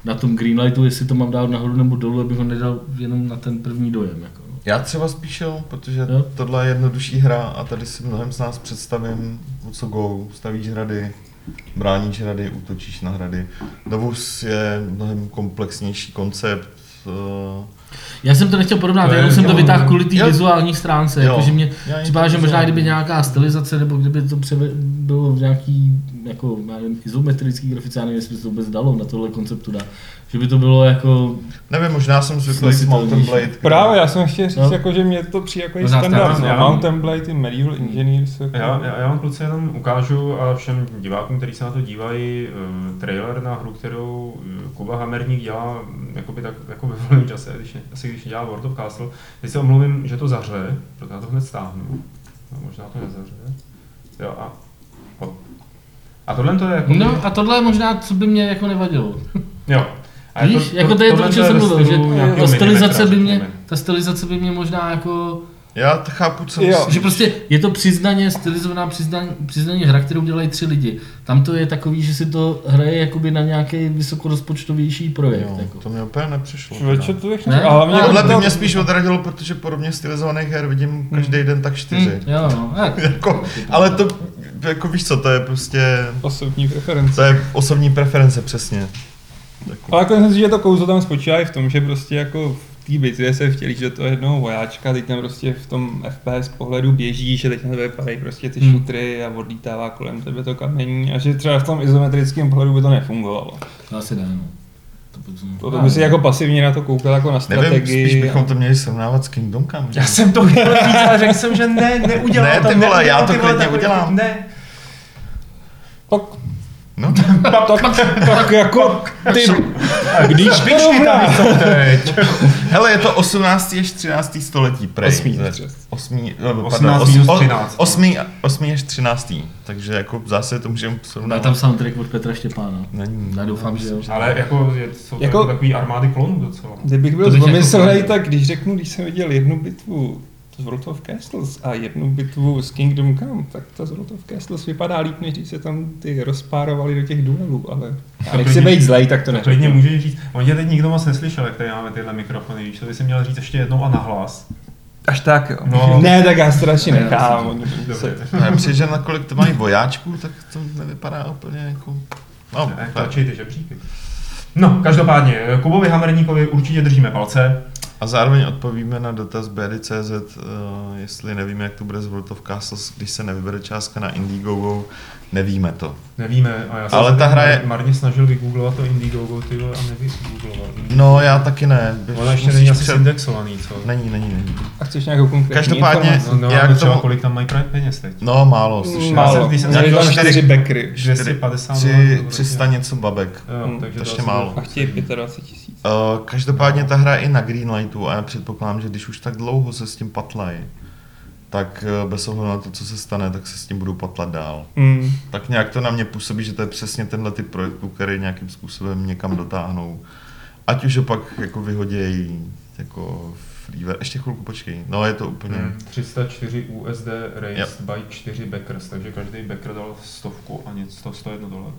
na tom Greenlightu, jestli to mám dát nahoru nebo dolů, abych ho nedal jenom na ten první dojem. Jako. Já třeba spíš jo, protože jo. tohle je jednodušší hra a tady si mnohem z nás představím, o co go, stavíš hrady, bráníš hrady, útočíš na hrady. Novus je mnohem komplexnější koncept, eh, Já jsem to nechtěl porovnat, To jenom jsem to vytáhl kvůli té vizuální stránce, Jo. jakože mě Já připadá, že možná kdyby nějaká stylizace, nebo kdyby to převe, bylo v nějaký jako, já nevím, izometrický grafice, já nevím, jestli by se to vůbec dalo na tohle konceptu dát, že by to bylo jako, nevím, možná jsem zvyklý Snesitelnější. Mountain Blade. Právě, já jsem chtěl říct, No. jako, že mě to přijde jako Možná standard. já- No. já- Mountain Blade i Medieval Engineers. Jako... Já, já, já vám kluci jenom ukážu a všem divákům, kteří se na to dívají, uh, trailer na hru, kterou eh, Kuba Hamerník dělá mm, jakoby tak, jako ve volném čase, když, ne- asi když dělá World of Castle. Teď se omluvím, že to zaře, proto já to hned stáhnu. No, možná to nezaře. Jo a... O. A tohle to je jako... no a tohle je možná, co by mě jako nevadilo. Jo. A Víš, jako to je to, o čem jsem mluvil, že ta stylizace by mě, ta stylizace by mě možná jako, Já to chápu, co Jo. myslíš. že prostě je to přiznaně, stylizovaná přiznaně, přiznaně hra, kterou dělají tři lidi. Tam to je takový, že si to hraje jakoby na nějaký vysokorozpočtovější projekt. Jo, jako. to mě úplně nepřišlo. Člověče, to bych Ne? ne? Ale mě Tohle by to- mě spíš odradilo, protože podobně stylizovaných her vidím každý den tak čtyři. Hm, jo, no, tak. Jako, ale to, jako víš co, to je prostě, Osobní preference. to je osobní preference přesně. Jako, Ale jako myslím si, že to kouzlo tam spočívá i v tom, že prostě jako té bitvě se vtělíš do toho jednoho vojáčka, teď tam prostě v tom FPS pohledu běží, že teď na tebe padají prostě ty Hmm. šutry a odlítává kolem tebe to kamení a že třeba v tom izometrickém pohledu by to nefungovalo. To asi ne, no. To. To, to by si jako pasivně na to koukal jako na nevím, strategii. spíš bychom to měli srovnávat s Kingdom Come. Já jsem to chtěl říct, ale řekl jsem, že ne, neudělám Ne, to. ty vole, já to klidně udělám. Ne. Pak No, tak, tak jako ty, když teď. hele, je to 18. až 13. století, prej. Osmý, To je- třes. Osmý, no, pardon, 18 os- minus o- 13. Osmý, osmý až 13. Takže jako zase to můžeme srovnat. tam soundtrack od Petra Štěpána. Není. Já doufám, že jo. Ale jako je, jsou Jako- jako, takový armády klonů docela. Kdybych byl jako zlomyslnej, pochopil. tak když řeknu, když jsem viděl jednu bitvu z World of Castles a jednu bitvu z Kingdom Come, tak ta z World of Castles vypadá líp, než když se tam ty rozpárovali do těch duelů, ale já To nechci být zlej, tak to To klidně neřeknu. můžeš říct. On tě teď nikdo moc neslyšel, jak tady máme tyhle mikrofony, víš, to by si měl říct ještě jednou a nahlas. Až tak, jo. No. Ne, tak já se radši Ne, nechám. Já přijde, že nakolik to mají vojáčků, tak to nevypadá úplně jako... No, ne, tlačej ty žebříky. No, každopádně, Kubovi Hamerníkovi určitě držíme palce. A zároveň odpovíme na dotaz BD.cz, uh, jestli nevíme, jak to bude z World of Castles, když se nevybere částka na Indiegogo, nevíme to. Nevíme, a já Ale ta hra je- marně snažil vygooglovat to Indiegogo, ty vole, a nevygoogloval. No, já taky ne. Ono ještě není asi před- indexovaný, co? Není, není, není. A chceš nějakou konkrétní Každopádně- informaci? No, no, Jak ale to- třeba kolik tam mají právě peněz teď? No, málo, slyšel. Málo, když jsem měli začal tam čtyři- čtyři backry. 250 Tři, dolarů, 300 něco babek. Jo, Hmm, takže to ještě asi málo. A chtějí 25 tisíc. Uh, každopádně ta hra je i na Greenlightu a já předpokládám, že když už tak dlouho se s tím patlají, tak eh, bez ohledu na to, co se stane, tak se s tím budou patlat dál. Mm. Tak nějak to na mě působí, že to je přesně tenhle typ projektu, který nějakým způsobem někam dotáhnou. Ať už ho pak jako vyhodějí jako freeware. Ještě chvilku počkej. No je to úplně... Hmm, 304 USD raised Yep. by 4 backers, takže každý backer dal stovku a něco, 101 dolarů.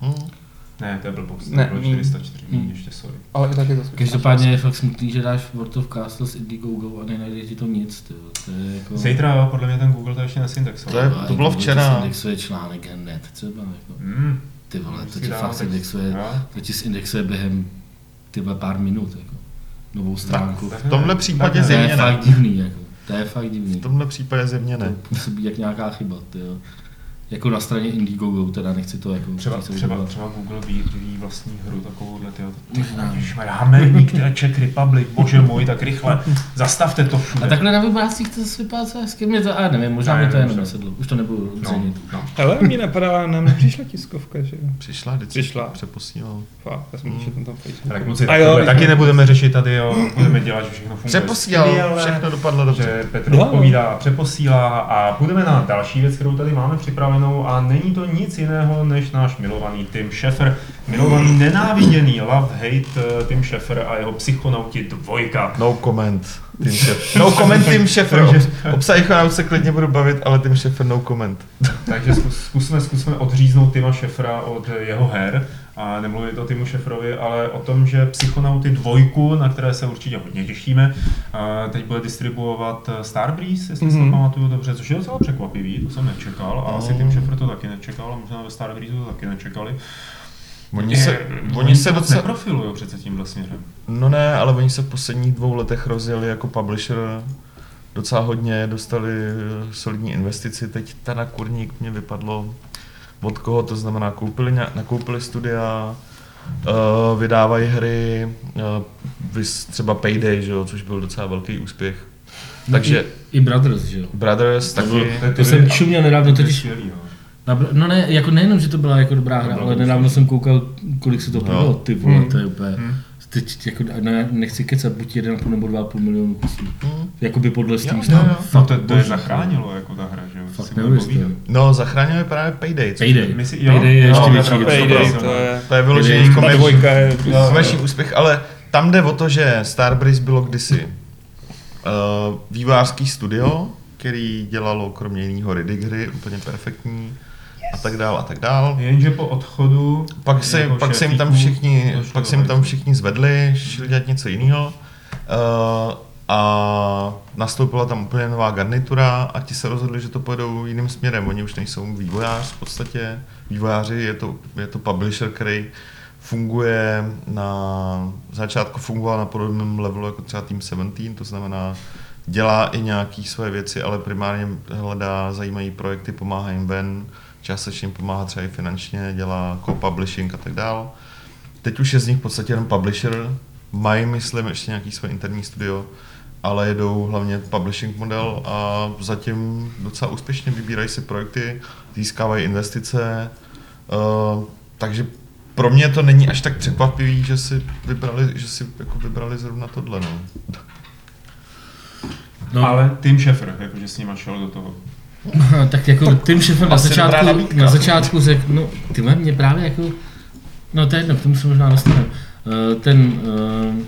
Hmm. Ne, to je blbost, to Ne, bylo mm. 404, Hmm. ještě sorry. Ale i tak je to slušná Každopádně je fakt smutný, že dáš World of Castles Indiegogo a nenajde ti to nic, ty. vole. To je jako... Zítra, jo, podle mě ten Google to ještě nesindexoval. To je- to bylo Google včera. To indexuje článek net třeba, jako. Hmm. Ty vole, to Musí ti fakt indexuje, to ti indexuje během ty vole, pár minut, jako. Novou stránku. tak V tomhle případě tak to ne. je zjevně ne. fakt divný, jako. To je fakt divný. V tomhle případě zjevně ne. To působí jak nějaká chyba, ty jo. Jako na straně Indiegogo, teda nechci to jako... Třeba, třeba, třeba Google ví, ví vlastní hru takovouhle, tyjo. Ježišmarja, Hamerník, teda Czech Republic, bože můj, tak rychle, zastavte to všude. A takhle na vybrácích to zase vypadá co hezky, mě to, a nevím, možná mě to jenom nesedlo, už to nebudu no, cenit. no. Ale mě napadá, nám nepřišla tiskovka, že jo? Přišla, vždycky Přišla. přeposílal. Fakt, já jsem Mm. mm. tam Facebook. Tak kluci, jo, taky nebudeme řešit tady, jo, budeme dělat, že všechno funguje. Přeposílal, všechno dopadlo dobře. Že Petr No. odpovídá a přeposílá a půjdeme na další věc, kterou tady máme připravenou a není to nic jiného než náš milovaný Tim Schafer, milovaný nenáviděný love hate eh, Tim Schafer a jeho psychonauti dvojka. No comment. Tim Schafer. No comment Tim Schafer. Takže- O psychonaut se klidně budu bavit, ale Tim Schafer no comment. Takže zkus, zkusme, zkusme odříznout Tima Šefra od jeho her a nemluvit o Timu Šefrovi, ale o tom, že Psychonauty dvojku, na které se určitě hodně těšíme, teď bude distribuovat Starbreeze, jestli mm-hmm. Mhm. si pamatuju dobře, což je docela překvapivý, to jsem nečekal a asi No. Tim Šefr to taky nečekal a možná ve Starbreeze to taky nečekali. Oni se, Je- oni se docela, neprofilují přece tímhle směrem. no ne, ale oni se v posledních dvou letech rozjeli jako publisher docela hodně, dostali eh, solidní investici, teď teda kurník mě vypadlo od koho, to znamená koupili, nakoupili studia, uh, vydávají hry, uh, vys třeba Payday, že jo, což byl docela velký úspěch. Takže I, I Brothers, že jo. Brothers To bylo- taky, To jsem čuměl nedávno, to totiž no. No ne, jako nejenom, že to byla jako dobrá hra, ale nedávno jsem koukal, kolik se to No. prodalo, ty vole, Hmm. to je úplně, Hmm. teď jako, ne, nechci kecat, buď 1,5 nebo 2,5 milionu kusů. Hmm. Jakoby podle Steam Jo, Star. jo, jo. No to, to je zachránilo jako ta hra, že jo? Fakt neuvěřitelné. No, zachránili právě Payday. Payday. My si- jo? Payday je No, ještě to je větší. Payday, to to je... To je. Ta komerční, je... komerční úspěch, ale tam jde o to, že Starbreeze bylo kdysi uh, vývářský studio, který dělalo kromě jiného Riddick hry, úplně perfektní a tak dál a tak dál. Jenže po odchodu... Pak se, jako pak se jim tam všichni, pak se jim tam všichni zvedli, šli dělat něco jiného. Uh, a nastoupila tam úplně nová garnitura a ti se rozhodli, že to pojedou jiným směrem. Oni už nejsou vývojář v podstatě. Vývojáři je to, je to publisher, který funguje na začátku fungoval na podobném levelu jako třeba Team 17, to znamená dělá i nějaké své věci, ale primárně hledá zajímavé projekty, pomáhá jim ven, částečně pomáhá třeba i finančně, dělá co-publishing a tak dál. Teď už je z nich v podstatě jenom publisher, mají, myslím, ještě nějaký své interní studio, ale jedou hlavně publishing model a zatím docela úspěšně vybírají si projekty, získávají investice Uh, takže pro mě to není až tak překvapivý, že si vybrali, že si jako vybrali zrovna tohle. No. No. Ale Tim Schafer, jakože s nima šel do toho. tak jako Tim Schafer na začátku, na začátku řekl, no ty vole, mě právě jako, no to je jedno, k tomu se možná dostaneme. Uh, ten, uh,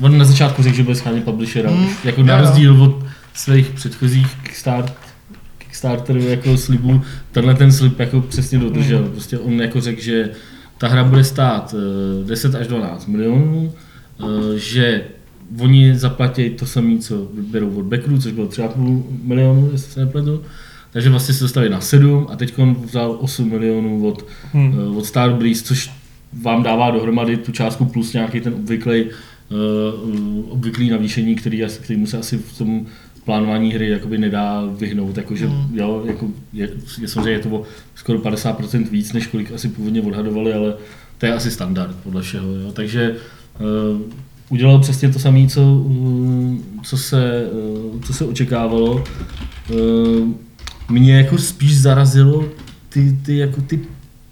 on na začátku řekl, že bude schánět publishera, mm. jako na rozdíl od svých předchozích Kickstart, Kickstarterů jako slibů, tenhle ten slib jako přesně dodržel. Hmm. Prostě on jako řekl, že ta hra bude stát uh, 10 až 12 milionů, uh, že oni zaplatí to samé, co vyberou od backerů, což bylo 3,5 milionů, jestli se nepletu. Takže vlastně se dostali na 7 a teď on vzal 8 milionů od, Hmm. hmm. od Starbreeze, což vám dává dohromady tu částku plus nějaký ten obvyklý, obvyklý navýšení, který, asi- který mu se asi v tom plánování hry jakoby nedá vyhnout, jakože Hmm. jo, jako je, je, samozřejmě je to o skoro 50% víc, než kolik asi původně odhadovali, ale to je asi standard podle všeho, jo. takže uh, udělal přesně to samé, co, uh, co, se, uh, co se očekávalo. Uh, mě jako spíš zarazilo ty, ty, jako ty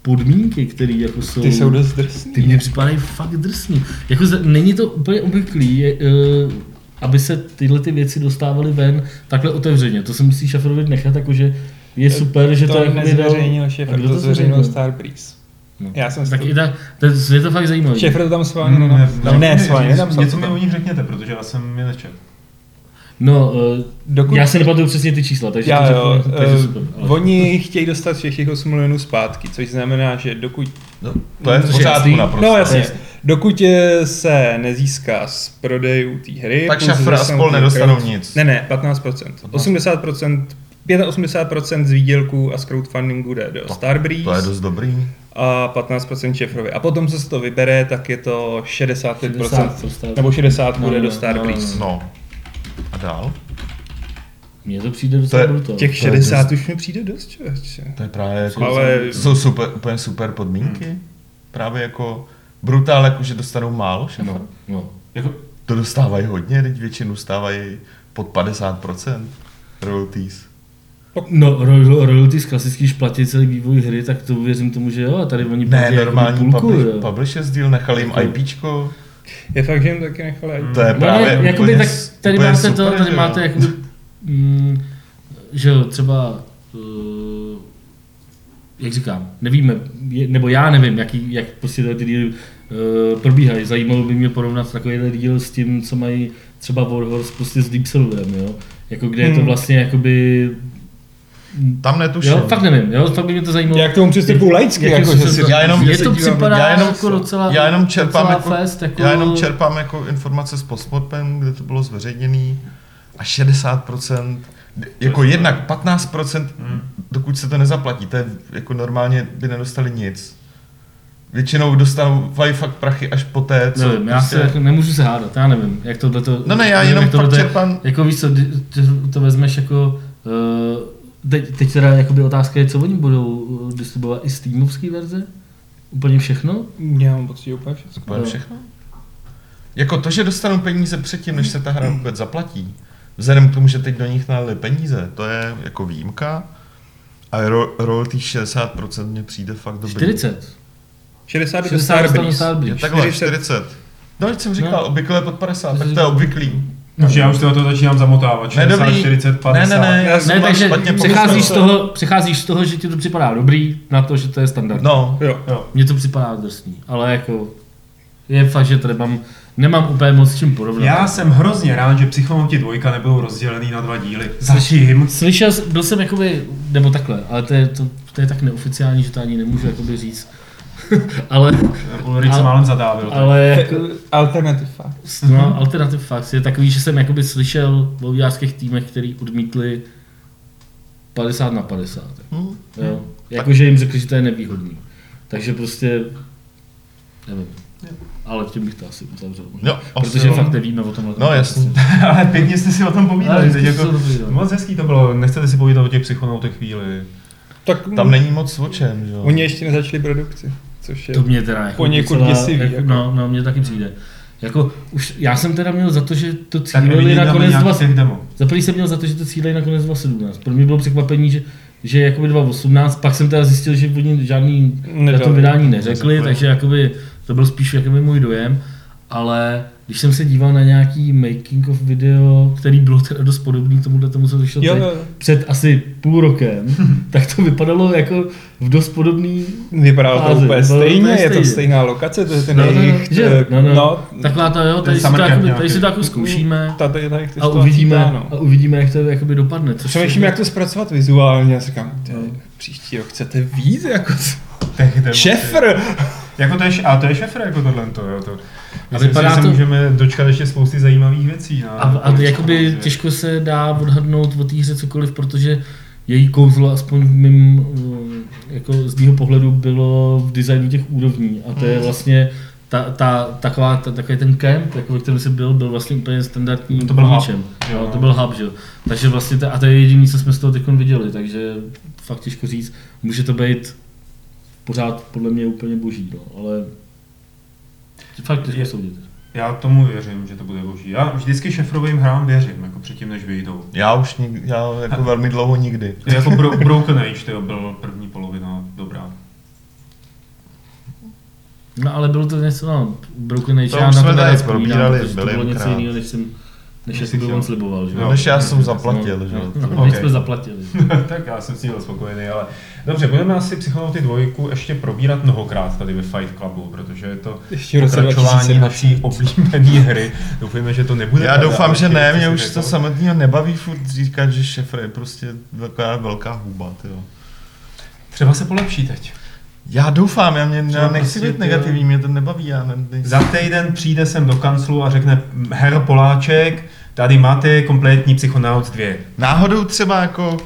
podmínky, které jako jsou... Ty jsou dost drsný. Ty mě připadají fakt drsný. Jako za- není to úplně obvyklý, je, uh, aby se tyhle ty věci dostávaly ven takhle otevřeně. To se musí Šaferovi nechat, jakože je super, že to, to jakoby nezveřejnil kdo to to zveřejnil zveřejnil? Starbreeze. No. Já jsem Tak si i tak, to, je to fakt zajímavé. Šefer to tam schválně Hmm, nedal. Ne, ne, něco- schválně něco, nedal. něco mi o nich řekněte, protože já jsem je nečetl. No, uh, Dokud já si nepamatuju přesně ty čísla, takže Já to jo, řeknu, takže eh, super. Ale- oni chtějí dostat všech těch 8 milionů zpátky, což znamená, že dokud No, to je je pořádku naprosto. No jasně. Dokud eh, se nezíská z prodejů té hry, Tak Šafr a dostanou spol nedostanou nic. Ne, ne, 15%. 80%, 85% z výdělků a z crowdfundingu jde do Starbreeze To je dost dobrý. a 15% Šefrovi. A potom, co se to vybere, tak je to 65% 60 to stále. nebo 60 No, bude no, do no, Starbreeze. no, No. A dál? Mně to přijde docela je- brutál. Těch To je 60 už mi přijde dost, člověče. To je právě jako, Ale- to jsou super, úplně super podmínky. Právě jako brutál, jako že dostanou málo šefa. No, no. Jako, To dostávají hodně, teď většinu stávají pod 50% royalties. No, ro- royalties klasický, když platí celý vývoj hry, tak to věřím tomu, že jo, a tady oni Ne, platí jakoby normální půlku, publish, jo. publishers deal, nechali jim Jako- IPčko, Je fakt, že jim taky nechali. to je No, právě ne, jakoby, úplně tak tady úplně máte to, super, tady že jo. máte jakoby, mm, že jo, třeba, uh, jak říkám, nevíme, je, nebo já nevím, jaký, jak prostě ty díly uh, probíhají. Zajímalo by mě porovnat takovýhle díl s tím, co mají třeba Warhorse prostě s Deep Silverem, jo. Jako kde je to Hmm. vlastně jakoby Tam netuším. Jo, fakt nevím, jo, fakt by mě to zajímalo. Jak k tomu přistupují laicky, Jak jako, že to- si Já jenom- se to připadá já jenom- jako docela, já jenom čerpám docela jako, fest, jako, já jenom čerpám jako informace z postmortem, kde to bylo zveřejněný a 60%, jako jednak 15%, Hmm. dokud se to nezaplatí, to je jako normálně by nedostali nic. Většinou dostanou fakt prachy až poté, co Nevím, já se jako nemůžu se hádat, já nevím, jak tohle to... No ne, já nevím, jenom fakt je- čerpám, Jako víš co, to vezmeš jako... Uh, teď, teď teda jakoby otázka je, co oni budou eh, distribuovat i Steamovský verze? Úplně všechno? Já mám pocit, že úplně všechno. Úplně všechno. Jako to, že dostanou peníze předtím, než se ta hra vůbec zaplatí, vzhledem k tomu, že teď do nich nalili peníze, to je jako výjimka. A ro- royalty 60% mně přijde fakt dobrý. 40. 60 do 60 dostanu Starbreeze. Je Starbreeze. takhle, 40. 40. No, jak jsem říkal, No. obvykle pod 50, tak to je obvyklý. Takže já už toho to začínám zamotávat. Ne, 60, dobrý. 40, 50. Ne, ne, ne, já jsem Ne, takže přecházíš z, toho, přecházíš z toho, že ti to připadá dobrý, na to, že to je standard. No, Jo. Jo. Mně to připadá drsný, ale jako je fakt, že to nemám, nemám úplně moc s čím porovnat. Já jsem hrozně rád, že Psychonauti 2 nebudou rozdělený na dva díly. Zatím. Slyšel, jsem- byl jsem jakoby, nebo takhle, ale to je, to, to je tak neoficiální, že to ani nemůžu jakoby říct. ale, Ulrich se Ale- málem zadávil. ale jako, Alternative fact. no, alternative fact je takový, že jsem jakoby slyšel o výjářských týmech, který odmítli 50 na 50. Hm. Jo. Jakože jim řekli, že to je nevýhodný. Takže prostě, nevím. Ale tím bych to asi uzavřel. Jo, Protože jo. fakt nevíme o tomhle. No, jasný. Ale pěkně jste si o tom povídali. Ale Teď jako, no. moc hezký to bylo. Nechcete si povídat o těch psychonautech chvíli. Tak Tam není moc o čem, že jo. Oni ještě nezačali produkci, což je... To mě teda jako Poněkud děsivý, Jako, jako. No, no, mně taky přijde. Jako, už, já jsem teda měl za to, že to cílili nakonec dva, za prvý jsem měl za to, že to cílili nakonec 2017. Pro mě bylo překvapení, že, že je jakoby 2018, pak jsem teda zjistil, že oni žádný Nedali. datum vydání neřekli, Neřekli. takže jakoby to byl spíš jakoby můj dojem, ale když jsem se díval na nějaký making of video, který bylo teda dost podobný tomuhle tomu, co vyšlo Jo, před asi půl rokem, tak to vypadalo jako v dost podobný Vypadalo to fázi. úplně Bylo stejně, úplně je to stejně. stejná lokace, to je ten No, no, no, jejich... že? eh, No, no. no, Taková to, jo, tady si to, jakoby, nějaký. tady si to jako zkoušíme tady, tady, tady a uvidíme, Ano. a uvidíme, jak to jakoby dopadne. Což Přemýšlím, jak to zpracovat vizuálně, já si říkám, No. příští rok chcete víc, jako to šefr. Jako to je, a to je šefr, jako tohle, to, jo, to. Myslím vypadá si, že se to- můžeme dočkat ještě spousty zajímavých věcí. No, A, a jakoby těžko se dá odhadnout o té hře cokoliv, protože její kouzlo, aspoň mým, um, jako z mého pohledu, bylo v designu těch úrovní. A to je vlastně ta, ta, taková, ta, takový ten camp, jako ve kterém jsem byl, byl vlastně úplně standardní To byl hub. Jo, no. to byl hub, že jo. Takže vlastně, to, a to je jediné, co jsme z toho teď viděli, takže fakt těžko říct. Může to být pořád podle mě úplně boží, no, ale fakt těžko Je- soudit. Já tomu věřím, že to bude boží. Já vždycky šefrovým hrám věřím, jako předtím, než vyjdou. Já už nik, já jako velmi dlouho nikdy. Jako Bro- Broken Age, to byl první polovina dobrá. No ale bylo to něco, no, Broken Age, To já na jsme to tady nerad vzpomínám, probírali protože to bylo něco jiného, než jsem, než Než jak jsi by on sliboval, že Jo. jo. Než já jsem no, zaplatil, že No, jo. no, jsme zaplatili. tak já jsem s tím byl spokojený, ale dobře, budeme asi Psychonauty dvojku ještě probírat mnohokrát tady ve Fight Clubu, protože je to Ještě pokračování 2020. naší oblíbené hry. Doufujeme, že to nebude. Já doufám, že ne, mě už to samotného nebaví furt říkat, že šefr je prostě taková velká huba, tyjo. Třeba se polepší teď. Já doufám, já, mě, já nechci prostě být negativní, mě to nebaví, já ne, ne, Za týden přijde sem do kanclu a řekne Herr Poláček, tady máte kompletní Psychonauts 2. Náhodou třeba jako,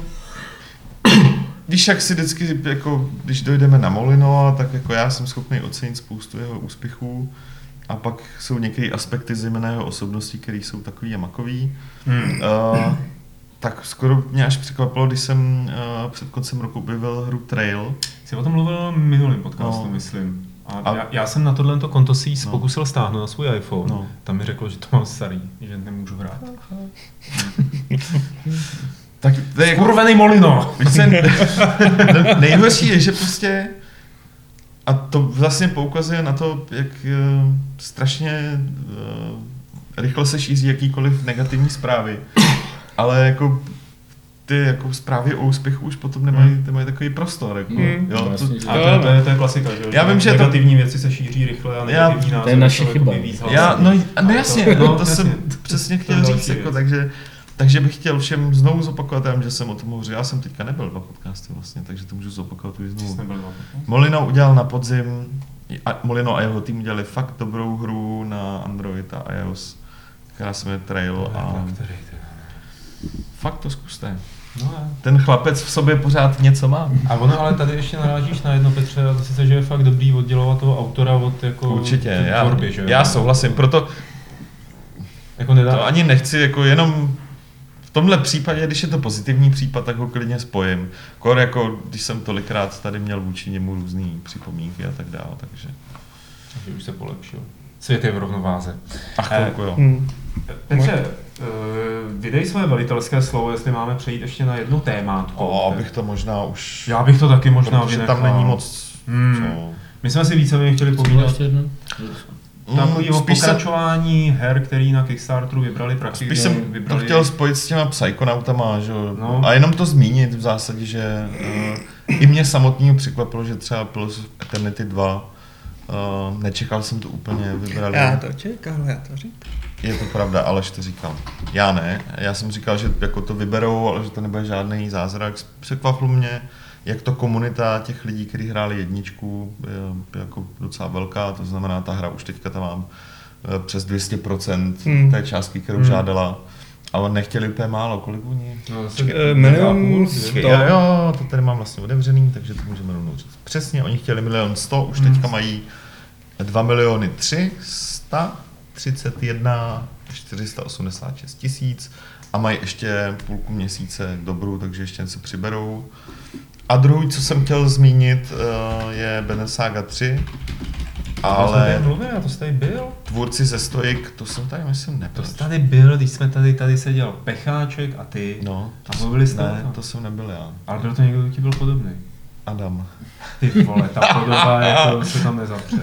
víš, jak si vždycky, jako, když dojdeme na Molino, tak jako já jsem schopný ocenit spoustu jeho úspěchů a pak jsou některé aspekty zejména jeho osobnosti, které jsou takový a makový. Hmm. Uh, tak skoro mě až překvapilo, když jsem uh, před koncem roku objevil hru Trail. Jsi o tom mluvil v minulém podcastu, No. myslím. A, A- já, já, jsem na tohle konto si No. pokusil stáhnout na svůj iPhone. No. Tam mi řeklo, že to mám starý, že nemůžu hrát. Tak to je jako, Kurvený Molino! co je- nejhorší je, že prostě a to vlastně poukazuje na to, jak uh, strašně uh, rychle se šíří jakýkoliv negativní zprávy. Ale jako ty jako zprávy o úspěchu už potom nemají, Hmm. nemají takový prostor. Jako, Hmm. jo, to, Vlastně, že- A to, je- to, je, to je klasika, že? jo? Já Že vím, že to- negativní věci se šíří rychle a Já- negativní to je naše chyba. Já, no, no jasně, to- to, no, to jasně. jsem přesně To chtěl říct, jako, takže, takže bych chtěl všem znovu zopakovat, já vím, že jsem o tom hovořil, já jsem teďka nebyl dva podcasty vlastně, takže to můžu zopakovat už znovu. to. Molino udělal na podzim, a Molino a jeho tým udělali fakt dobrou hru na Android a iOS, která se jmenuje Trail a Který? Fakt to zkuste. No. Ten chlapec v sobě pořád něco má. A ono ale tady ještě narážíš na jedno, Petře, a to sice, že je fakt dobrý oddělovat toho autora od jako Určitě, já, tvorby, že jo? já souhlasím, proto Jako nedá, to ani nechci, jako jenom v tomhle případě, když je to pozitivní případ, tak ho klidně spojím. Kor jako, když jsem tolikrát tady měl vůči němu různé připomínky a tak dále, takže že už se polepšil. Svět je v rovnováze. a chvilku jo. Hmm. Petře, uh, vydej své velitelské slovo, jestli máme přejít ještě na jedno témátko. O, abych to možná už... Já bych to taky možná protože vynechal. tam není moc... Hmm. Co? My jsme si víceméně chtěli povídat ještě jedno? takového spíš jsem, pokračování her, který na Kickstarteru vybrali prachy, spíš jsem to vybrali... chtěl spojit s těma psychonautama, že jo. No. A jenom to zmínit v zásadě, že uh, i mě samotného překvapilo, že třeba of Eternity 2 Uh, nečekal jsem to úplně, vybrali. Já to čekal, já to říkal. Je to pravda, Aleš to říkal. Já ne. Já jsem říkal, že jako to vyberou, ale že to nebude žádný zázrak. Překvapilo mě, jak to komunita těch lidí, kteří hráli jedničku, je jako docela velká, to znamená, ta hra už teďka tam mám eh, přes 200% Hmm. té částky, kterou Hmm. žádala. Ale nechtěli úplně málo, kolik oni? No, milion sto. Jo, jo, to tady mám vlastně otevřený, takže to můžeme rovnou říct. Přesně, oni chtěli milion sto, už teďka mají 2 miliony 331 486 tisíc a mají ještě půlku měsíce dobrou, takže ještě něco přiberou. A druhý, co jsem chtěl zmínit, eh, je Banner Saga 3, Ale mluvil, já to jsi tady byl. tvůrci ze Stoik, to jsem tady myslím To nebyl. jsi tady byl, když jsme tady, tady seděl Pecháček a ty. No, A mluvili jste ne, to jsem nebyl já. Ale byl to někdo, kdo ti byl podobný. Adam. Ty vole, ta podoba jako se tam nezapře.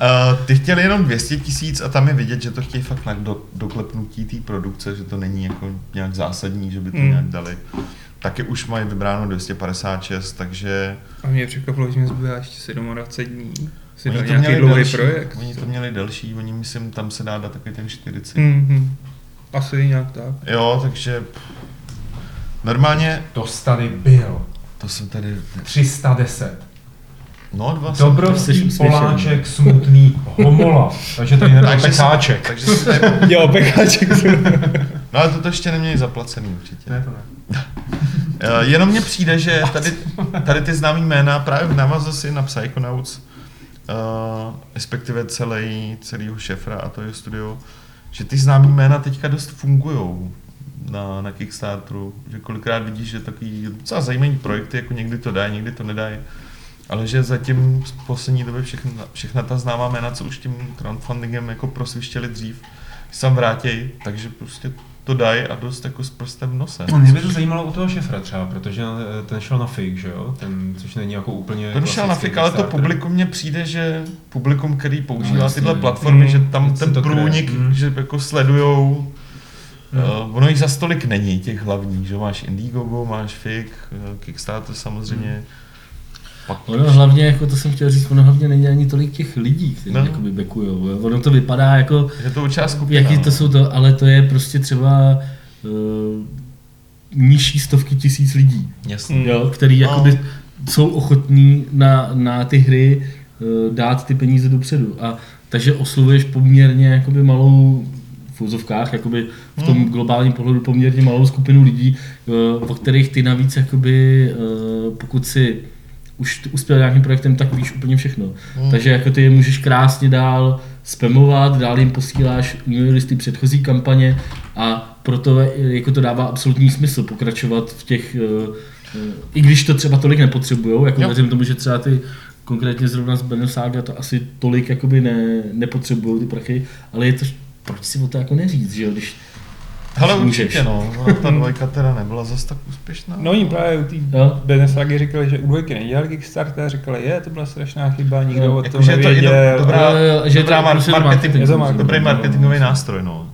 Uh, ty chtěli jenom 200 tisíc a tam je vidět, že to chtějí fakt na do, doklepnutí té produkce, že to není jako nějak zásadní, že by to Mm. nějak dali. Taky už mají vybráno 256, takže A mě překvapilo, že mi zbývá ještě 27 dní. Si oni to, nějaký měli dlouhý delší, projekt. oni to měli delší, oni myslím, tam se dá dát takový ten 40. Mm-hmm. Asi nějak tak. Jo, takže normálně, To tady byl. to jsem tady, 310. no dva Dobrovský, Jsi. Poláček, Smutný, Homola. Takže tady nebyl takže, Pecháček. takže si tady, Jo, pecháček. no ale to ještě neměli zaplacený určitě. Ne, to ne. Eh, Jenom mně přijde, že tady, tady ty známý jména právě v návaznosti na Psychonauts, uh, respektive celý, celýho šefra a to je studio, že ty známý jména teďka dost fungují na, na Kickstarteru, že kolikrát vidíš, že takový docela zajímavý projekty, jako někdy to dají, někdy to nedají, ale že zatím v poslední době všechna, všechna ta známá jména, co už tím crowdfundingem jako prosvištěli dřív, se tam vrátí, takže prostě to dají a dost jako s prstem v nose. No, mě by to zajímalo u toho šefra třeba, protože eh, ten šel na fake, že jo? Ten, což není jako úplně Ten šel na fik, ale to publikum mně přijde, že publikum, který No, používá jasně. tyhle platformy, Mm, že tam ten průnik, Mm. že jako sledujou, Mm. Uh, ono jich za stolik není, těch hlavních, že máš Indiegogo, máš Fik, uh, Kickstarter samozřejmě. Mm. Pak Ono hlavně, jako to jsem chtěl říct, ono hlavně není ani tolik těch lidí, kteří No. no. jakoby backujou. jo. Ono to vypadá jako, je to určitá skupina. jaký to no. jsou to, ale to je prostě třeba uh, nižší stovky tisíc lidí, Jasně. Mm. jo, který No. jakoby jsou ochotní na, na ty hry uh, dát ty peníze dopředu. A takže oslovuješ poměrně jakoby malou v úzovkách, jakoby v tom Hmm. globálním pohledu poměrně malou skupinu lidí, uh, o kterých ty navíc jakoby, uh, pokud si už uspěl nějakým projektem, tak víš úplně všechno. Hmm. Takže jako ty je můžeš krásně dál spamovat, dál jim posíláš e listy předchozí kampaně a proto jako to dává absolutní smysl pokračovat v těch, eh, eh, i když to třeba tolik nepotřebujou, jako věřím tomu, že třeba ty konkrétně zrovna z Banner Saga to asi tolik jakoby ne, nepotřebují ty prachy, ale je to, proč si o to jako neříct, že jo, když Hele, můžeš. určitě no, no, ta dvojka teda nebyla zas tak úspěšná. No oni právě u té Jo. Benesagy říkali, že u dvojky nedělali Kickstarter, říkali, je, to byla strašná chyba, nikdo Jo. o tom Jakože je to i do, nevěděl. dobrá, Jo, jo, že dobrá to je prostě marketing, marketing, je to marketing, dobrý no. marketingový nástroj, no.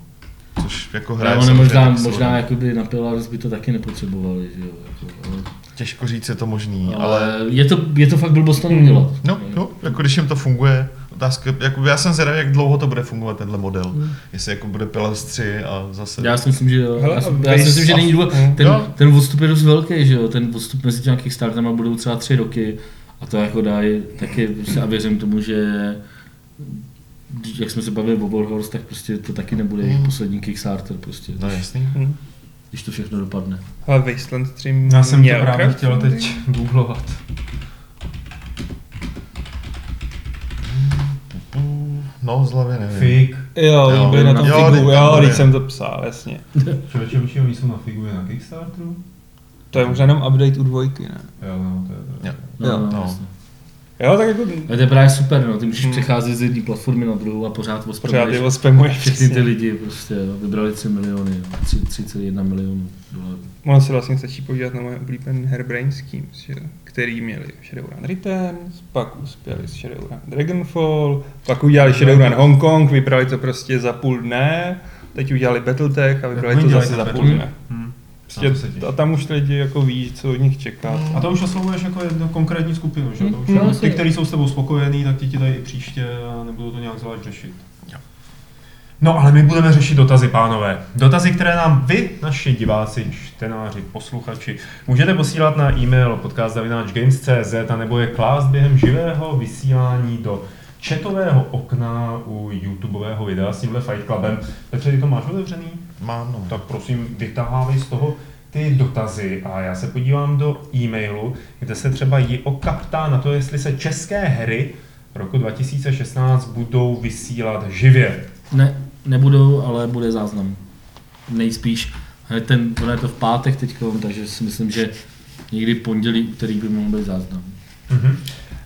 Což jako hraje Ale samozřejmě možná, svou možná jakoby na Pillars by to taky nepotřebovali, že jo. Jako, ale, Těžko říct, je to možný, ale... ale je to, je to fakt blbost to neudělat. No, no, jako když jim to funguje, otázka, jako já jsem zvědavý, jak dlouho to bude fungovat tenhle model. Hmm. Jestli jako bude Pillars 3 a zase... Já si myslím, že jo. Hele, Já, si, já si myslím, že není důvod. Hmm. Ten, Jo. ten odstup je dost velký, že jo. Ten odstup mezi těmi Kickstarterama budou třeba tři roky a to jako dají taky, prostě a věřím tomu, že když- jak jsme se bavili o Warhorse, tak prostě to taky nebude jejich Hmm. poslední Kickstarter, prostě, No jasný. Hm. když to všechno dopadne. Ale Wasteland Stream Já jsem to měl právě chtěl teď googlovat. No, z hlavy nevím. Fig. Jo, Jo, byli na tom jo, figu, jo, když jsem to psal, jasně. Člověče, už oni jsou na Figu na Kickstarteru? To je možná jenom update u dvojky, ne? Jo, no, to je to. Jo. No, Jo. no, No. jasně. Jo, tak jako to je právě super, no. Ty můžeš Hmm. přecházet z jedné platformy na druhou a pořád pořád ospamuješ je všechny ty lidi, prostě jo. vybrali 3 miliony, jo. 3, 3,1 milionů dolarů. Ono se vlastně stačí podívat na moje oblíbené Hairbrain Schemes, že, který měli Shadowrun Returns, pak uspěli s Shadowrun Dragonfall, pak udělali Shadowrun Hong Kong, vybrali to prostě za půl dne, teď udělali Battletech a vybrali to zase za půl dne. Hm. Prostě, a tam už lidi jako ví, co od nich čekat. Mm. A to už oslovuješ jako jednu konkrétní skupinu, že? To už No, jenom asi. ty, kteří jsou s tebou spokojení, tak ti ti dají i příště a nebudou to nějak zvlášť řešit. Jo. No ale my budeme řešit dotazy, pánové. Dotazy, které nám vy, naši diváci, čtenáři, posluchači, můžete posílat na e-mail podcast.games.cz a nebo je klást během živého vysílání do chatového okna u YouTubeového videa s tímhle Fight Clubem. Petře, ty to máš otevřený? Mám, no. Tak prosím, vytahávej z toho ty dotazy a já se podívám do e-mailu, kde se třeba Jioka ptá na to, jestli se české hry roku 2016 budou vysílat živě. Ne, nebudou, ale bude záznam. Nejspíš. Ten, ono je to v pátek teď, takže si myslím, že někdy pondělí, úterý by mohl být záznam. Mhm.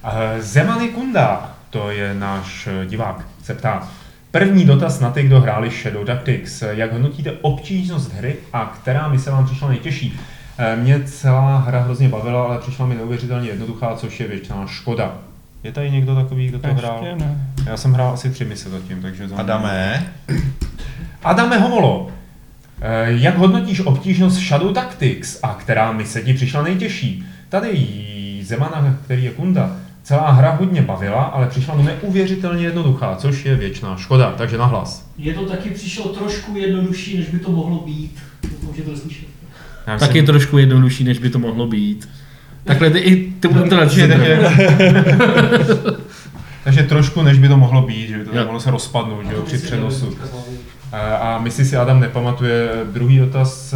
Eh, Zemany Kunda to je náš eh, divák, se ptá. První dotaz na ty, kdo hráli Shadow Tactics. Jak hodnotíte obtížnost hry a která mi se vám přišla nejtěžší? Eh, Mě celá hra hrozně bavila, ale přišla mi neuvěřitelně jednoduchá, což je většiná škoda. Je tady někdo takový, kdo to hrál? Ještě ne. Já jsem hrál asi tři mise zatím, takže... za Adame, Adame Homolo, eh, jak hodnotíš obtížnost Shadow Tactics a která mise ti přišla nejtěžší? Tady Zemana, který je kunda, celá hra hodně bavila, ale přišla mu neuvěřitelně jednoduchá, což je věčná škoda, takže nahlas. Je to taky přišlo trošku jednodušší, než by to mohlo být. Doufám, že to slyšet. Já Taky myslím- trošku jednodušší, než by to mohlo být. Takhle ty, i ty takže, takže, takže trošku, než by to mohlo být, že by to mohlo se rozpadnout že jo, při přenosu. A- A my si Adam nepamatuje. Druhý dotaz,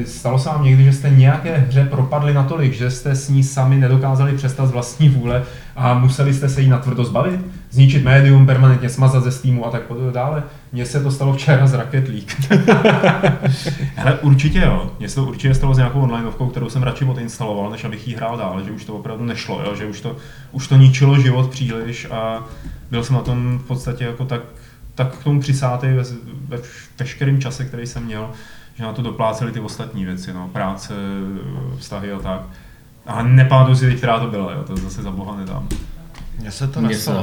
eh, stalo se vám někdy, že jste nějaké hře propadli natolik, že jste s ní sami nedokázali přestat z vlastní vůle a museli jste se jí natvrdo zbavit? Zničit médium, permanentně smazat ze Steamu a tak dále? Mně se to stalo včera z Rocket League. Hele, určitě jo. Mně se to určitě stalo s nějakou onlineovkou, kterou jsem radši odinstaloval, než abych jí hrál dál, že už to opravdu nešlo, jo? že už to, už to ničilo život příliš a byl jsem na tom v podstatě jako tak, tak k tomu přisátý ve, ve veškerém čase, který jsem měl, že na to dopláceli ty ostatní věci, no, práce, vztahy a tak. A nepamatuju si teď, která to byla, jo? to zase za boha nedám. mně se to nestalo.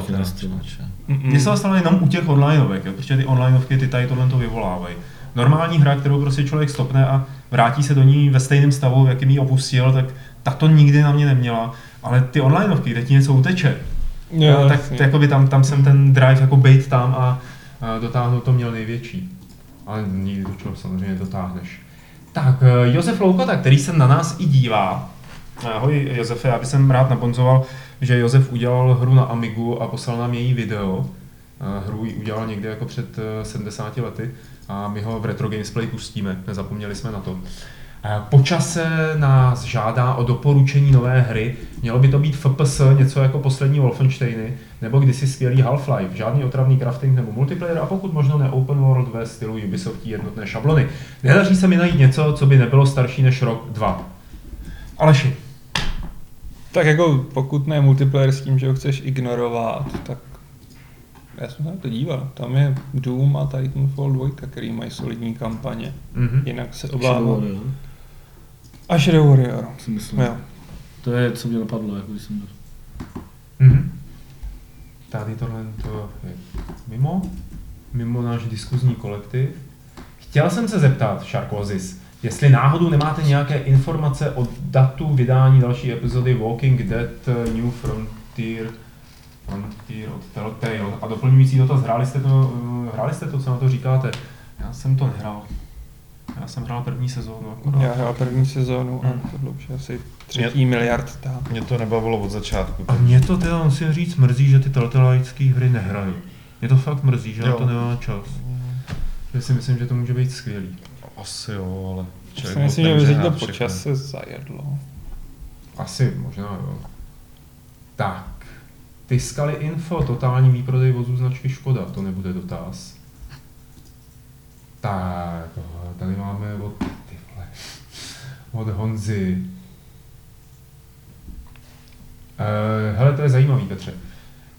Mně se to stalo jenom u těch onlineovek, jo, protože ty onlineovky ty tady tohle to vyvolávají. Normální hra, kterou prostě člověk stopne a vrátí se do ní ve stejném stavu, v jakým ji opustil, tak, tak to nikdy na mě neměla. Ale ty onlineovky, kde ti něco uteče, Jo, tak jasně. t- jakoby tam, tam jsem ten drive jako bejt tam a dotáhnout to měl největší. Ale nikdy do čeho samozřejmě dotáhneš. Tak, eh, Josef Loukota, který se na nás i dívá. Ahoj Josefe, já bych jsem rád nabonzoval, že Josef udělal hru na Amigu a poslal nám její video. Eh, Hru ji udělal někde jako před eh, 70 lety a my ho v Retro Gamesplay pustíme, nezapomněli jsme na to. Eh, Po čase nás žádá o doporučení nové hry. Mělo by to být FPS, něco jako poslední Wolfensteiny, nebo kdysi skvělý Half-Life, žádný otravný crafting nebo multiplayer a pokud možno ne open world ve stylu Ubisoftí jednotné šablony. Nedaří se mi najít něco, co by nebylo starší než rok, dva. Aleši, Tak jako pokud ne multiplayer s tím, že ho chceš ignorovat, tak já jsem se na to díval. Tam je Doom a Titanfall 2, který mají solidní kampaně. mhm. Jinak se obávám. A Shadow Warrior. si myslím. Jo. To je, co mě napadlo, jako když jsem byl. Mhm. Tady tohle to je mimo, mimo náš diskuzní kolektiv. Chtěl jsem se zeptat, Sharkozis, jestli náhodou nemáte nějaké informace o datu vydání další epizody Walking Dead New Frontier, Frontier od Telltale. A doplňující dotaz, hráli jste to, eh, hráli jste to, co na to říkáte? Já jsem to nehrál. Já jsem hrál první sezónu akorát. Já hrál první sezónu a Hmm. tohle už je asi třetí miliard tam. Mě to nebavilo od začátku. A mě to teda, musím říct, mrzí, že ty Telltaleovské hry nehraju. Mě to fakt mrzí, že na Jo. to nemá čas. Že si myslím, že to může být skvělý. Asi jo, ale Já člověk si myslím, že to hrát po všechno. čase zajedlo. Asi, možná jo. Tak. Ty skaly info, totální výprodej vozů značky Škoda, to nebude dotaz. Tak, tady máme od, ty vole, od Honzy. Uh, hele, to je zajímavý, Petře.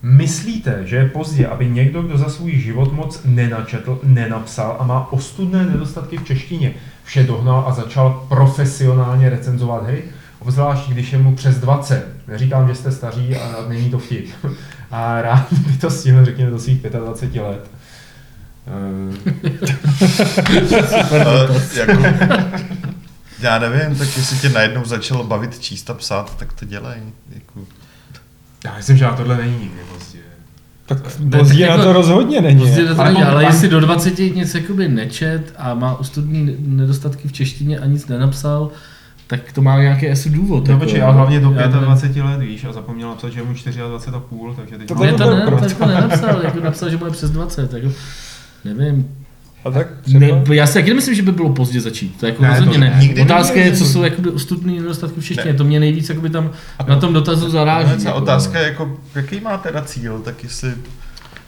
Myslíte, že je pozdě, aby někdo, kdo za svůj život moc nenačetl, nenapsal a má ostudné nedostatky v češtině, vše dohnal a začal profesionálně recenzovat hry? Obzvlášť, když je mu přes 20. Neříkám, že jste staří a není to vtip. A rád by to stihl, řekněme, do svých 25 let. Eh, Ale jako, já nevím, tak jestli tě najednou začalo bavit číst a psát, tak to dělej. Jako, Já myslím, že na tohle není nikdy pozdě. Tak Ne, pozdě tak na jako- to rozhodně není. Prostě to Ale není, ale jestli do 20 nic jakoby nečet a má ostudný nedostatky v češtině a nic nenapsal, tak to má nějaký asi důvod. No jako, počkej, ale hlavně do já nevím. 25 let, víš, a zapomněl napsat, že je mu 24 a půl, takže teď To to to, ne, tak to nenapsal, jako napsal, že bude přes 20, jako, nevím. A tak třeba... Ne, já si taky nemyslím, že by bylo pozdě začít, to jako Ne, ne, to rozhodně ne. nikdy Otázka je, co jsou jakoby ostudný nedostatky v češtině, Ne. to mě nejvíc jakoby tam na tom dotazu zaráží. Ta jako, otázka je jako, jaký má teda cíl, tak jestli,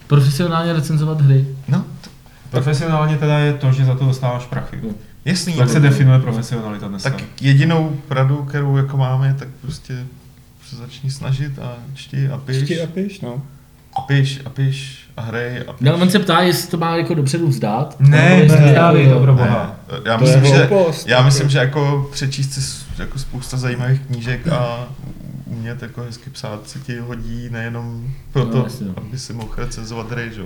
Profesionálně recenzovat hry. no, to, Profesionálně teda je to, že za to dostáváš prachy. jasný. Jak se ale- definuje profesionalita dneska? Tak jedinou radu, kterou jako máme, tak prostě se začni snažit a čti a piš. Čti a piš, no. piš a piš a hrej a. No, on se ptá, jestli to má jako dopředu vzdát. Ne, jestli ne, to- ne, to pro Ne, boha. já To je myslím, že, hloupost, já jako. myslím, že jako přečíst si jako spousta zajímavých knížek a umět jako hezky psát se ti hodí nejenom No, proto, jasně, no. aby si mohl recenzovat hry, že?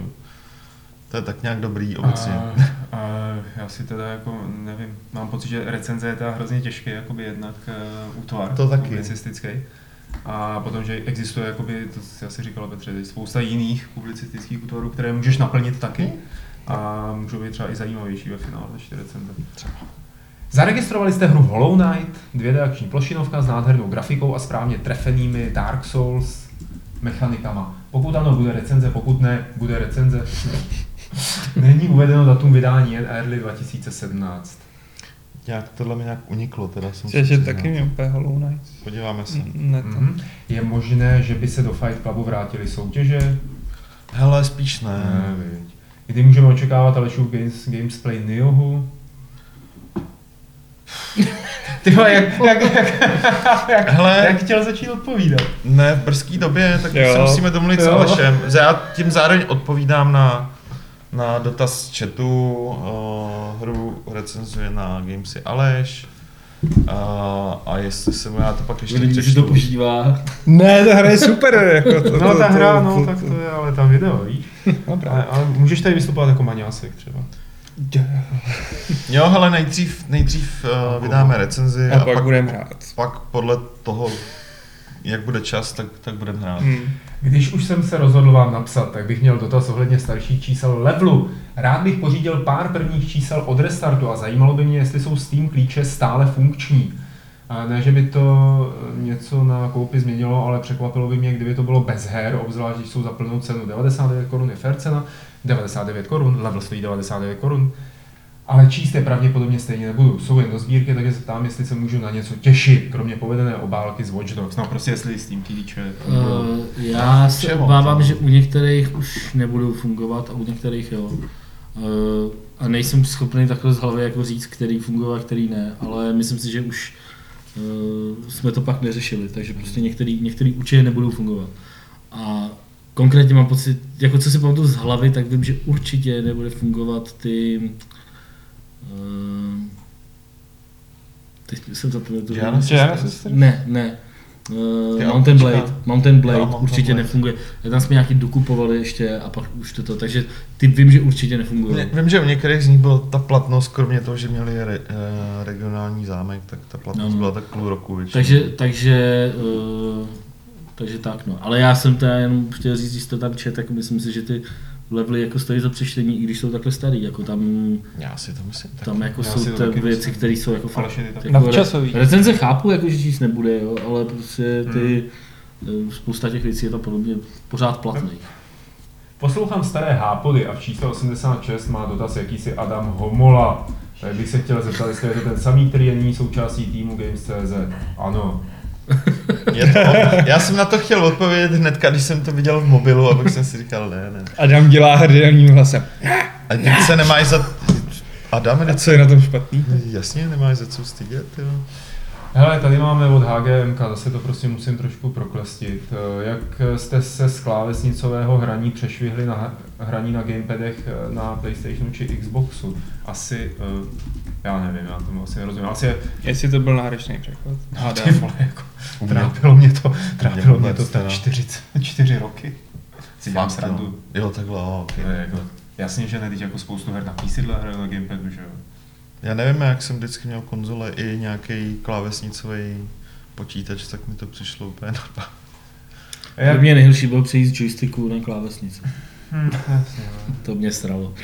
To je tak nějak dobrý obecně. A, a já si teda jako nevím, mám pocit, že recenze je teda hrozně těžký, jakoby jednak uh, útvar To taky. publicistický. A potom, že existuje, jakoby, to si asi říkala Petře, spousta jiných publicistických útvarů, které můžeš naplnit taky. A můžou být třeba i zajímavější ve finále než ty recenze. Zaregistrovali jste hru Hollow Knight, 2D akční plošinovka s nádhernou grafikou a správně trefenými Dark Souls mechanikama. Pokud ano, bude recenze, pokud ne, bude recenze. Není uvedeno datum vydání jen early 2017. Nějak tohle mi nějak uniklo, teda jsem Že, že taky mě úplně Hollow Knight. Podíváme se. Ne. Mhm. Je možné, že by se do Fight Clubu vrátily soutěže? Hele, spíš ne. Ne, viď. Kdy můžeme očekávat Alešův Games, Gamesplay Niohu? Ty vole, jak, jak, jak, jak, Hele. jak chtěl začít odpovídat? Ne, v brzký době, tak Jo. se musíme domluvit s Jo. Alešem. Já tím zároveň odpovídám na, na dotaz z chatu. Uh, hru recenzuje na Gamesy Aleš. Uh, a jestli se mu já to pak ještě Lidi, že to užívá. ne, ta hra je super. Jako to, No to, ta to, hra, to, no tak to je ale tam video, víš? No. Ale, ale můžeš tady vystupovat jako maňásek třeba. Jo, hele, nejdřív, nejdřív uh, vydáme recenzi A pak budeme hrát. pak podle toho, jak bude čas, tak, tak budeme hrát. Hmm. Když už jsem se rozhodl vám napsat, tak bych měl dotaz ohledně starších čísel levelu. Rád bych pořídil pár prvních čísel od restartu a zajímalo by mě, jestli jsou Steam klíče stále funkční. A ne, že by to eh, něco na koupi změnilo, ale překvapilo by mě, kdyby to bylo bez her, obzvlášť když jsou za plnou cenu. 99 korun je fair cena, 99 korun, level stojí 99 korun. Ale číst je pravděpodobně stejně nebudu. Jsou jen do sbírky, takže se ptám, jestli se můžu na něco těšit, kromě povedené obálky z Watch Dogs. No prostě jestli Steam klíče. Uh, já se obávám, že u některých už nebudou fungovat a u některých jo. Uh, a nejsem schopný takhle z hlavy jako říct, který funguje a který ne, ale myslím si, že už uh, jsme to pak neřešili, takže prostě některý, některý určitě nebudou fungovat. A konkrétně mám pocit, jako co si pamatuju z hlavy, tak vím, že určitě nebude fungovat ty uh, teď jsem zapomněl to? Genesis? Ne, ne. Uh, Ty Mountain. Blade, Mountain Blade Jo, Mountain určitě Blade. nefunguje. Tam jsme nějaký dokupovali ještě a pak už to, takže ty vím, že určitě nefungují. Mě- Vím, že u některých z nich byla ta platnost, kromě toho, že měli re, eh, regionální zámek, tak ta platnost No, no. byla tak půl roku většinou. Takže, takže, uh, takže tak no. Ale já jsem teda jenom chtěl říct, když to tam čet, tak myslím si, že ty levely jako stojí za přečtení, i když jsou takhle starý, jako tam, Já si to myslím. Tak. tam jako Já jsou to ty věci, které jsou jako fakt, jako Nadčasový. Recenze chápu, jako, že číst nebude, jo, ale prostě ty, Hmm. spousta těch věcí je tam podle mě pořád platných. Poslouchám staré hápody a v čísle 86 má dotaz jakýsi Adam Homola. Tak bych se chtěl zeptat, jestli je to ten samý, který je nyní součástí týmu Games.cz. Ano. Je to, já jsem na to chtěl odpovědět hnedka, když jsem to viděl v mobilu, abych jsem si říkal, ne, ne. Adam dělá hrdelním hlasem. A teď se nemáš za... Adam, A co je na tom špatný? jasně, nemáš za co stydět, jo. Hele, tady máme od HGMK, zase to prostě musím trošku proklestit. Eh, Jak jste se z klávesnicového hraní přešvihli na hraní na gamepadech eh, na Playstationu či Xboxu? Asi, eh, já nevím, já tomu asi nerozumím. Asi je, Jestli to byl náročný překlad. ty Hádám. vole, jako, trápilo mě to, trápilo mě to tak čtyři, čtyři roky. Si dělám srandu. jo. Takhle, okay. je jako, jasně, že ne, teď jako spoustu her na PC hraju na gamepadu, že jo. Já nevím, jak jsem vždycky měl konzole i nějaký klávesnicový počítač, tak mi to přišlo úplně normálně. A jak, Pro mě nejhorší bylo přejít z joysticku na klávesnici. Hm, jasně, no. To mě stralo.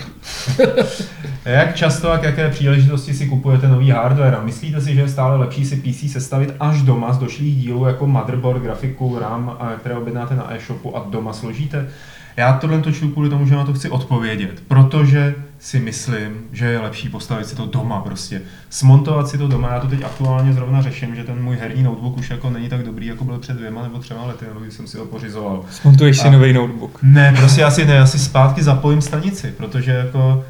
A Jak často a k jaké příležitosti si kupujete nový hardware? A myslíte si, že je stále lepší si PC sestavit až doma z došlých dílů jako motherboard, grafiku, RAM, které objednáte na e-shopu a doma složíte? Já tohle točnu kvůli tomu, že na to chci odpovědět, protože si myslím, že je lepší postavit si to doma prostě. Smontovat si to doma, já to teď aktuálně zrovna řeším, že ten můj herní notebook už jako není tak dobrý, jako byl před dvěma nebo třema lety, nebo když jsem si ho pořizoval. Smontuješ si A- nový notebook. Ne, prostě asi ne, asi zpátky zapojím stanici, protože jako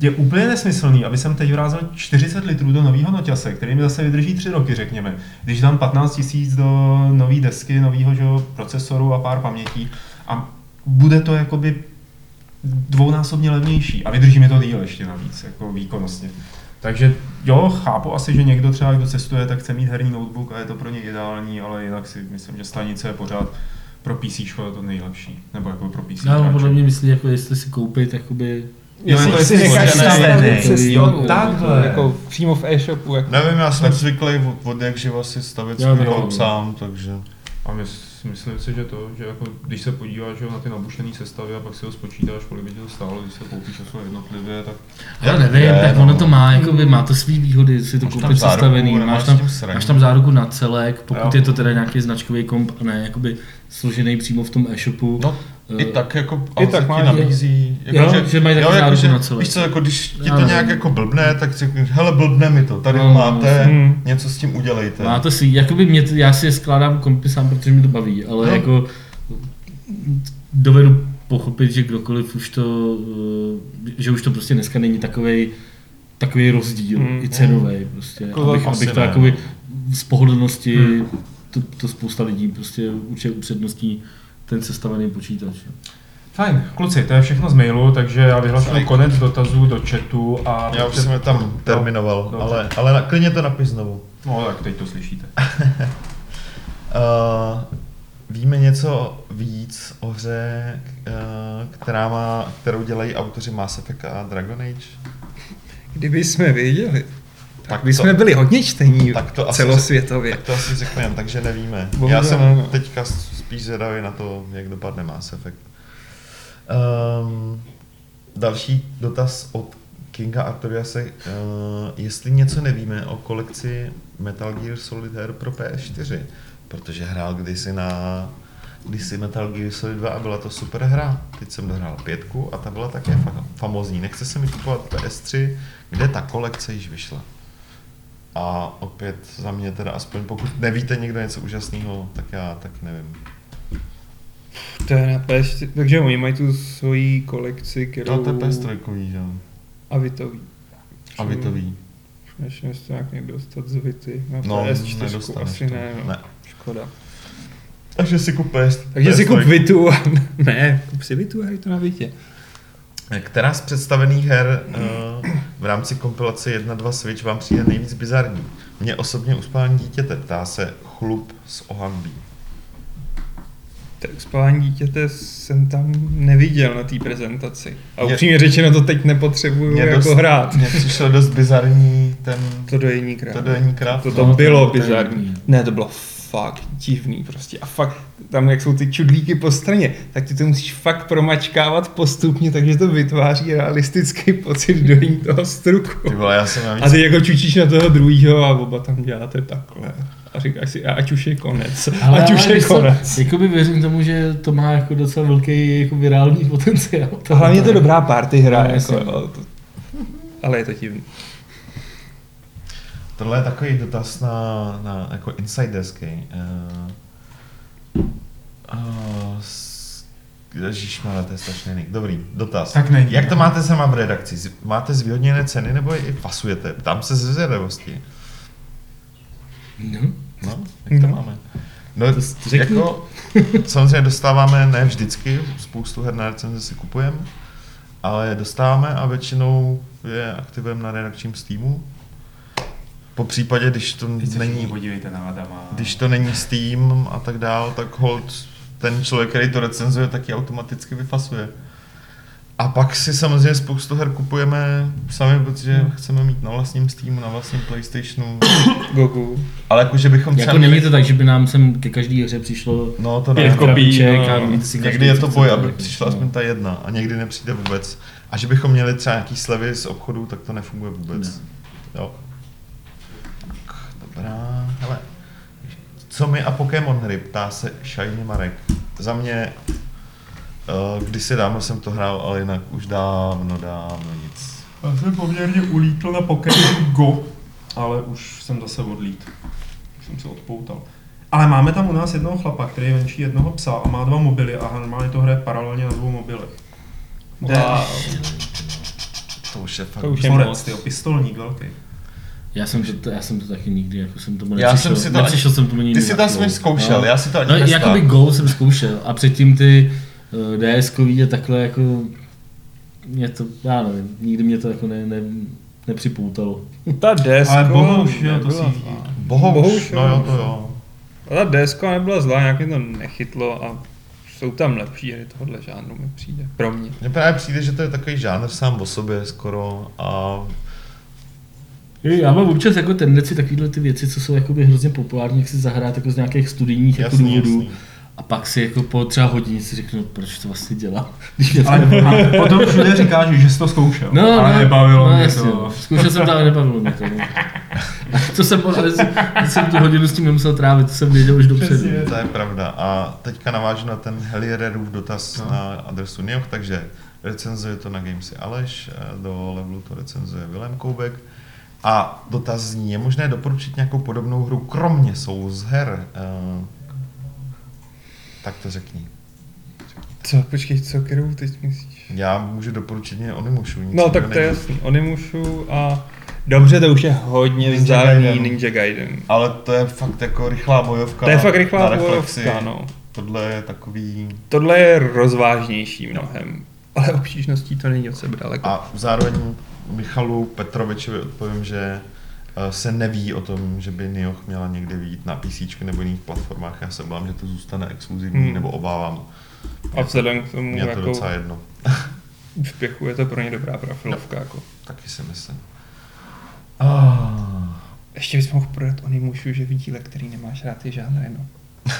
je úplně nesmyslný, aby jsem teď vrázel 40 litrů do nového noťase, který mi zase vydrží 3 roky, řekněme. Když dám 15 tisíc do nové desky, nového procesoru a pár pamětí a bude to jakoby dvounásobně levnější a vydrží mi to díl ještě navíc, jako výkonnostně. Takže jo, chápu asi, že někdo třeba, kdo cestuje, tak chce mít herní notebook a je to pro ně ideální, ale jinak si myslím, že stanice je pořád pro PC to nejlepší, nebo jako pro PC No, podle mě myslí, jako jestli si koupit, jakoby... Jo, jako Jestli jestli si necháš nastavit Jo, takhle. jako přímo v e-shopu. Jako. Nevím, já jsem zvyklý od, od jak živa si stavit svůj sám, takže... A mys, myslím si, že to, že jako, když se podíváš jo, na ty nabušené sestavy a pak si ho spočítáš, kolik by to stálo, když se koupíš jako jednotlivě, tak Ale nevím, je, tak no. ono to má, jakoby, má to svý výhody, si to Máš koupit sestavený, máš tam, máš tam záruku na celek, pokud Jo. je to teda nějaký značkový komp a ne jakoby složený přímo v tom e-shopu. No, i tak jako I tak má- ti nabízí, Jo, jako, že mají jo, jako, že, na celé. Víš co, jako když ti to nějak jako blbne, tak si řekneš, hele blbne mi to, tady No, to no, máte, hmm. něco s tím udělejte. Má to si, jakoby mě, já si je skládám kompy sám, protože mi to baví, ale No. jako dovedu pochopit, že kdokoliv už to, eh, že už to prostě dneska není takovej, takový rozdíl, Hmm. i cenový prostě, Jako abych, abych to jakoby z pohodlnosti, Hmm. to, to spousta lidí prostě určitě upřednostní ten sestavený počítač. Fajn, kluci, to je všechno z mailu, takže já vyhlašuji konec dotazů do chatu a... Já už jsem je tam terminoval, Dobře. ale, ale na- klidně to napis znovu. No tak teď to slyšíte. Uh, víme něco víc o hře, uh, která má, kterou dělají autoři Mass Effect a Dragon Age? Kdyby jsme věděli, tak Tak by to- jsme byli hodně čtení tak to asi celosvětově. Tak to asi řekneme, takže nevíme. Bohužel Já jsem teďka spíš zvědavý na to, jak dopadne Mass Effect. Um, další dotaz od Kinga Artoriase. Uh, jestli něco nevíme o kolekci Metal Gear Solid Air pro PS4, protože hrál kdysi na kdysi Metal Gear Solid 2 a byla to super hra. Teď jsem dohrál pětku a ta byla také fa- famózní. Nechce se mi kupovat PS3, kde ta kolekce již vyšla. A opět za mě teda aspoň pokud nevíte někdo něco úžasného, tak já taky nevím. To je na PS4, takže oni mají tu svoji kolekci, kterou... No to je PS3, že jo. A vy to ví. A vy to ví. Než to nějak někdo dostat z Vity. Na No, PS4 nedostaneš asi to. ne, no. Ne. Škoda. Takže si kup PS, Takže si kup PS3. Vitu a ne, kup si Vitu a je to na Vitě. Která z představených her uh, v rámci kompilace 1.2 Switch vám přijde nejvíc bizarní? Mně osobně uspání dítěte, ptá se chlup z Ohanbí. Tak spávání dítěte jsem tam neviděl na té prezentaci. A Mě- upřímně řečeno to teď nepotřebuju Mně jako dost- hrát. Mně přišel dost bizarní ten To dojení krát. to dojení krav. To, to No, bylo je bizarní. divný. Ne, to bylo fakt divný prostě. A fakt, tam jak jsou ty čudlíky po straně, tak ty to musíš fakt promačkávat postupně, takže to vytváří realistický pocit dojení toho struku. Ty vole, já jsem navíc A ty jako čučíš na toho druhého a oba tam děláte takhle. A říkáš si, ať už je konec. ať už je konec. Jakoby věřím tomu, že to má jako docela velký jako virální potenciál. To hlavně je to dobrá party hra, No, jako, jo, to, ale je to divný. Tohle je takový dotaz na, na jako insiderský. Uh, uh, Ježišmarja, to je strašný nick. Dobrý, dotaz. Tak není. Jak to máte sama v redakci? Máte zvýhodněné ceny nebo je i pasujete? Ptám se ze zvědavosti. No. No, jak to No. máme? No, To řekni. jako, samozřejmě dostáváme, ne vždycky, spoustu her na recenze si kupujeme, ale dostáváme a většinou je aktivujeme na redakčním Steamu. Po případě, když to Teď není podívejte na Adama. když to není Steam a tak dál, tak hold ten člověk, který to recenzuje, taky automaticky vyfasuje. A pak si samozřejmě spoustu her kupujeme sami, protože Hmm. chceme mít na vlastním Steamu, na vlastním Playstationu. Goku. Ale jakože bychom třeba Jako není to tak, že by nám sem ke každé hře přišlo No to Pět ne. krabiček no. a víc si Někdy každý je to boj, aby no. přišla aspoň ta jedna a někdy nepřijde vůbec. A že bychom měli třeba nějaký slevy z obchodu, tak to nefunguje vůbec. Jo. Tak, dobrá, hele. Co my a Pokémon hry, ptá se Shiny Marek. Za mě, uh, kdysi dávno jsem to hrál, ale jinak už dávno, dávno nic. Já jsem poměrně ulítl na Pokémon Go, ale už jsem zase odlít. Už jsem se odpoutal. Ale máme tam u nás jednoho chlapa, který venčí jednoho psa a má dva mobily a normálně to hraje paralelně na dvou mobilech. Wow. To už je fakt. To už je Borec, moc. tyjo, pistolník velký. Já jsem to, já jsem to taky nikdy, jako jsem tomu Já nepřišel. jsem si to nepřišel jsem tomu nikdy. Ty si to Go. zkoušel, já si to ani no, jakoby Go jsem zkoušel a předtím ty eh, DSkový je takhle jako, mě to, já nevím, nikdy mě to jako ne, ne, nepřipoutalo. Ta deska Ale bohužel to nebyla si zlá. Bohuž, Bohuž, no jo. jo, to jo. A ta deska nebyla zlá, nějak mě to nechytlo a jsou tam lepší hry tohohle žánru mi přijde. Pro mě. Mně právě přijde, že to je takový žánr sám o sobě skoro a Já mám občas jako tendenci takovýhle ty věci, co jsou jakoby hrozně populární, jak si zahrát jako z nějakých studijních jako důvodů. jasný. A pak si jako po třeba hodině si řeknu, proč to vlastně to Ale a potom všude říkáš, že jsi to zkoušel, No, ale no, nebavilo no, mě jasně, to. Zkoušel jsem to, ale nebavilo mě to. No. A to jsem, jsem tu hodinu s tím nemusel trávit, to jsem věděl už dopředu. Přesně. To je pravda. A teďka navážu na ten Heliererův dotaz No. na adresu Nioh, takže recenzuje to na Gamesy Aleš, eh, do levelu to recenzuje Vilém Koubek. A dotaz zní, je možné doporučit nějakou podobnou hru, kromě Souls her? Tak to řekni. Co, počkej, co, kterou teď myslíš? Já můžu doporučit jen Onimushu. nic No tak to je jasný, Onimushu a dobře, to už je hodně Ninja vzdálený Gaiden. Ninja Gaiden. Ale to je fakt jako rychlá bojovka. To je fakt na rychlá reflexi. bojovka, no. Tohle je takový... Tohle je rozvážnější mnohem, ale obtížností to není od sebe daleko. A zároveň Michalu Petrovičovi odpovím, že se neví o tom, že by Nioh měla někdy vyjít na PC nebo jiných platformách. Já se obávám, že to zůstane exkluzivní, Hmm. nebo obávám. A vzhledem k tomu, Mně to jako docela jedno. úspěchu, je to pro ně dobrá profilovka. Jako. Taky si myslím. Ah. Ještě bys mohl prodat Onimushu, že v díle, který nemáš rád, je žánr, no.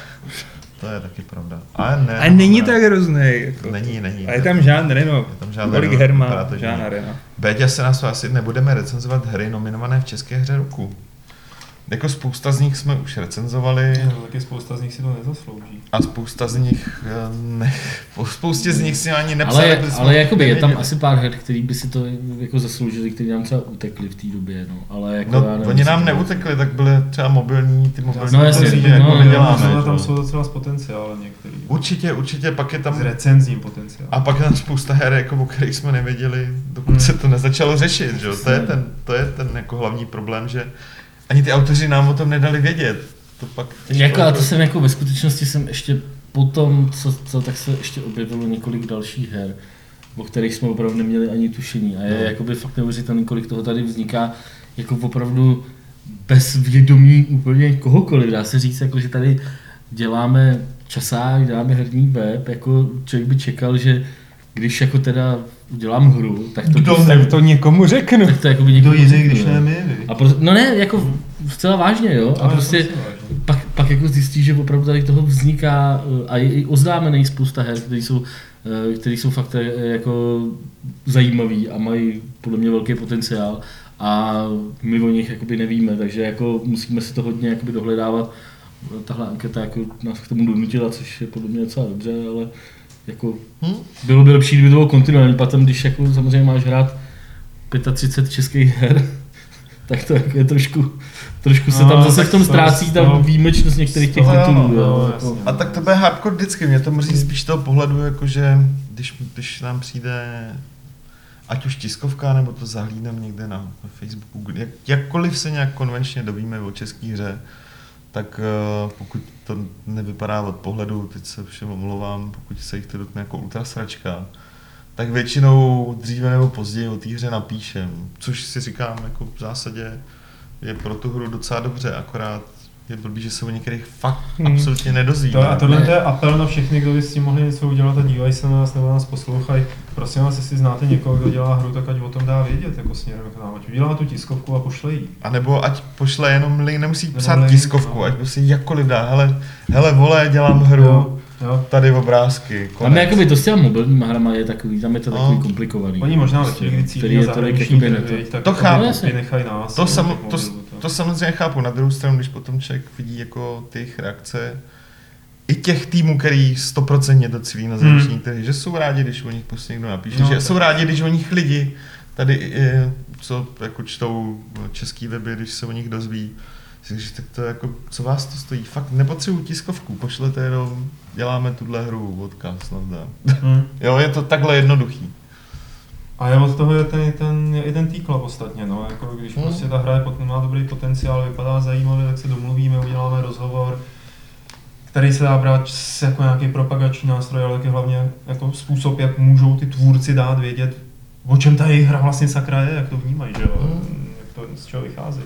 To je taky pravda. Ale ne. Ale není ne. tak hrozný. Jako. Není, není. A je tam žánr, no. Je tam žánr, Kolik her má vypadá to, že žánr, no. Béďa se nás asi nebudeme recenzovat hry nominované v České hře roku. Jako spousta z nich jsme už recenzovali No, taky spousta z nich si to nezaslouží. a spousta z nich eh, ne, po spoustě z nich si ani nepsali. Ale, ale jakoby je tam nevěděli. asi pár her, který by si to jako zasloužili, který nám třeba utekli v té době, no. Ale jako No, já nevím, oni nám to- neutekli, tak byly třeba mobilní, ty mobilní No, jasně, no, jako no, my no, děláme. ale že tam jsou docela s potenciálem některý. Určitě, určitě, pak je S tam recenzním potenciálem. a pak je tam spousta her, jako, o kterých jsme nevěděli, dokud Hmm. se to nezačalo řešit, že jo? To je ten, to je ten jako hlavní problém, že ani ty autoři nám o tom nedali vědět. To pak Jako, a to jsem jako ve skutečnosti jsem ještě potom, co, co tak se ještě objevilo několik dalších her, o kterých jsme opravdu neměli ani tušení. A je No. jakoby fakt neuvěřitelný, kolik toho tady vzniká jako opravdu bez vědomí úplně kohokoliv. Dá se říct, jako, že tady děláme časák, děláme herní web, jako člověk by čekal, že když jako teda udělám hru, tak to, Kdo prostě- Tak to někomu řeknu. tak to jakoby Kdo někomu jiný, řeknu, když jo. ne my? A pro, no ne, jako zcela vážně, jo. A Ale prostě pak, pak jako zjistí, že opravdu tady toho vzniká eh, a je i oznámených spousta her, které jsou, eh, které jsou fakt eh, jako zajímavý a mají podle mě velký potenciál a my o nich jakoby nevíme, takže jako musíme si to hodně jakoby dohledávat. Tahle anketa jako nás k tomu donutila, což je podle mě docela dobře, ale jako Hm? bylo by lepší, kdyby to bylo kontinuální, potom když jako samozřejmě máš hrát 35 českých her, tak to jako je trošku, trošku se No, tam zase v tom to- ztrácí ta no. výjimečnost některých těch titulů. no, jo, jasně. jako. A tak to bude hardcore vždycky, mě to mrzí spíš z toho pohledu, jakože když, když nám přijde ať už tiskovka, nebo to zahlídneme někde na, na Facebooku, jak, jakkoliv se nějak konvenčně dovíme o české hře, tak uh, pokud to nevypadá od pohledu, teď se všem omlouvám, pokud se jich to dotkne jako ultrasračka, tak většinou dříve nebo později o té hře napíšem, což si říkám, jako v zásadě je pro tu hru docela dobře, akorát je blbý, že se o některých fakt Hmm. absolutně nedozvíme. To, a tohle je apel na všechny, kdo by s tím mohli něco udělat a dívají se na nás nebo nás poslouchají. Prosím vás, jestli znáte někoho, kdo dělá hru, tak ať o tom dá vědět jako směrem k nám. Ať udělá tu tiskovku a pošle jí. A nebo ať pošle jenom link, nemusí Nebo psát link, tiskovku, no. ať prostě jakkoliv dá, hele, hele vole, dělám hru, Jo, jo. tady obrázky, Tam konec. je jakoby to s těma mobilníma hrama je takový, tam je to No. takový komplikovaný. Oni možná ve Prostě, cílí je na tolik trhy, ne to. tak To chápu. nechají nás. To, no, sam, to, to samozřejmě chápu, na druhou stranu, když potom člověk vidí jako ty jejich reakce, i těch týmů, který stoprocentně docílí na zahraniční Hmm. trhy, že jsou rádi, když o nich prostě někdo napíše, No, že tak. jsou rádi, když o nich lidi tady, eh, co jako čtou český weby, když se o nich dozví, říkáš, tak to jako, co vás to stojí? Fakt nepotřebuji tiskovku, pošlete jenom, děláme tuhle hru, odkaz, nazdar. Hmm. Jo, je to takhle jednoduchý. A je od toho je ten, ten, i ten týkla ostatně, no, jako když Hmm. prostě ta hra je, má dobrý potenciál, vypadá zajímavě, tak se domluvíme, uděláme rozhovor. který se dá brát jako nějaký propagační nástroj, ale taky hlavně jako způsob, jak můžou ty tvůrci dát vědět, o čem ta jejich hra vlastně sakra je, jak to vnímají, že jo? Jak to, z čeho vychází.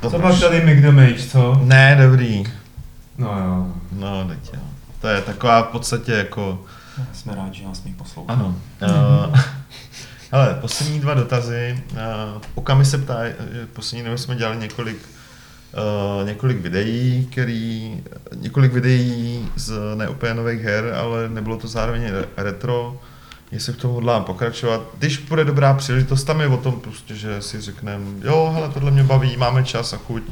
To Co pak tady Mick Damage, co? Ne, dobrý. No jo, No, teď jo. To je taková v podstatě jako... jsme rádi, že nás mi poslouchá. Ano. Uh, hele, poslední dva dotazy. Uh, Okami se ptá, eh, poslední době jsme dělali několik Uh, několik videí, který, několik videí z ne úplně nových her, ale nebylo to zároveň re- retro, jestli v tom hodlám pokračovat. Když bude dobrá příležitost, tam je o tom prostě, že si řekneme, jo, hele, tohle mě baví, máme čas a chuť,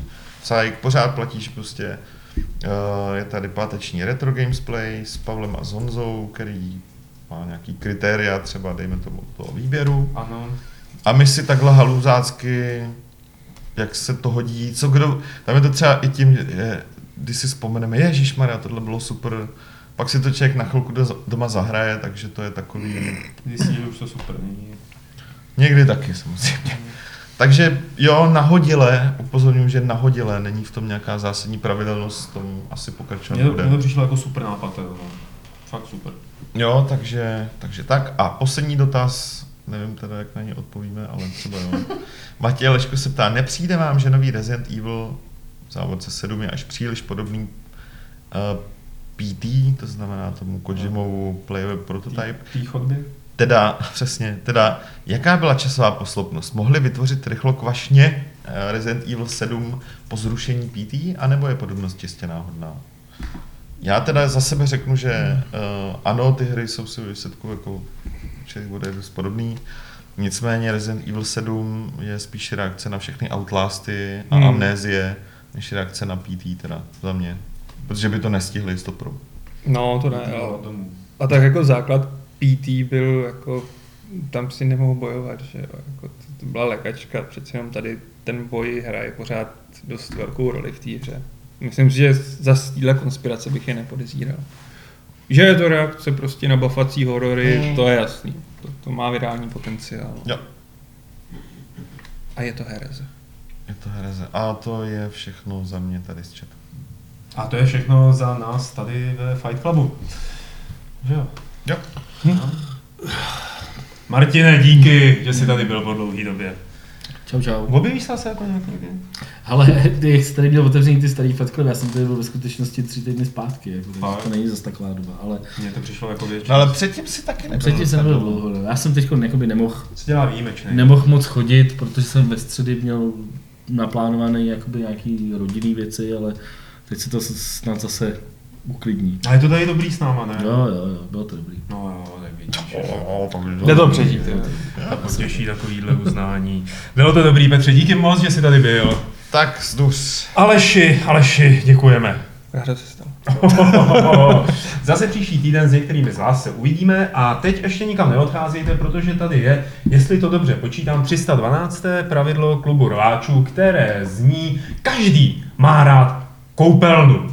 Sajk, pořád platíš prostě. Uh, je tady páteční retro gamesplay s Pavlem a s Honzou, který má nějaký kritéria, třeba dejme tomu toho výběru. Ano, A my si takhle halůzácky, jak se to hodí, co kdo, tam je to třeba i tím, je, když si vzpomeneme, Ježíš Maria, tohle bylo super, pak si to člověk na chvilku do- doma zahraje, takže to je takový, zjistí, že už to super není. někdy taky samozřejmě. Takže jo, nahodile, upozorňuji, že nahodile, není v tom nějaká zásadní pravidelnost, v tom asi pokračovat to, bude. mně to přišlo jako super nápad, jo. no. Fakt super. Jo, takže, takže tak. A poslední dotaz, nevím teda, jak na ně odpovíme, ale třeba jo. Matěj Leško se ptá, nepřijde vám, že nový Resident Evil v závodce 7 je až příliš podobný uh, PT, to znamená tomu Kojimovu playable prototype. Tý chodby? Teda, přesně, teda, jaká byla časová posloupnost? Mohli vytvořit rychlo kvašně eh, Resident Evil 7 po zrušení PT, anebo je podobnost čistě náhodná? Já teda za sebe řeknu, že uh, ano, ty hry jsou si výsledku jako člověk bude dost podobný. Nicméně Resident Evil 7 je spíš reakce na všechny Outlasty a hmm. Amnézie, než reakce na PT teda za mě. Protože by to nestihli 100 pro. No, to ne, Jo, jo. tomu. A tak jako základ PT byl jako, tam si nemohl bojovat, že jo, jako to, to byla lekačka, přece jenom tady ten boj hraje pořád dost velkou roli v té hře. Myslím si, že za téhle konspirace bych je nepodezíral. Že je to reakce prostě na bafací horory, Hmm. to je jasný. To, to má virální potenciál. Jo, A je to hereze. je to hereze. A to je všechno za mě tady z chatu. A to je všechno za nás tady ve Fight Clubu. Že jo? Jo. No. Martine, díky, že jsi tady byl po dlouhé době. Čau, čau. Objevíš se asi jako nějaký kdy? Ale ty jsi tady měl otevřený ty starý Fight Club, já jsem tady byl ve skutečnosti tři týdny zpátky, jako, takže to není zase taková doba, ale Mně to přišlo jako větší. No ale předtím si taky nebyl. předtím jsem nebyl dlouho, no. já jsem teď nemohl Co dělá výjimečný? nemohl moc chodit, protože jsem ve středy měl naplánované jakoby nějaký rodinný věci, ale teď se to snad zase uklidní. A je to tady dobrý s náma, ne? Jo, jo, jo, bylo to dobrý. No jo, tak vidíš. Jde to přežít, jo. To potěší takovýhle uznání. Bylo to dobrý, Petře, díky moc, že jsi tady byl. Tak, zduř. Aleši, Aleši, děkujeme. Hra se stala. Zase příští týden s některými z vás se uvidíme a teď ještě nikam neodcházejte, protože tady je, jestli to dobře počítám, 312. pravidlo klubu rváčů, které zní, každý má rád Coupando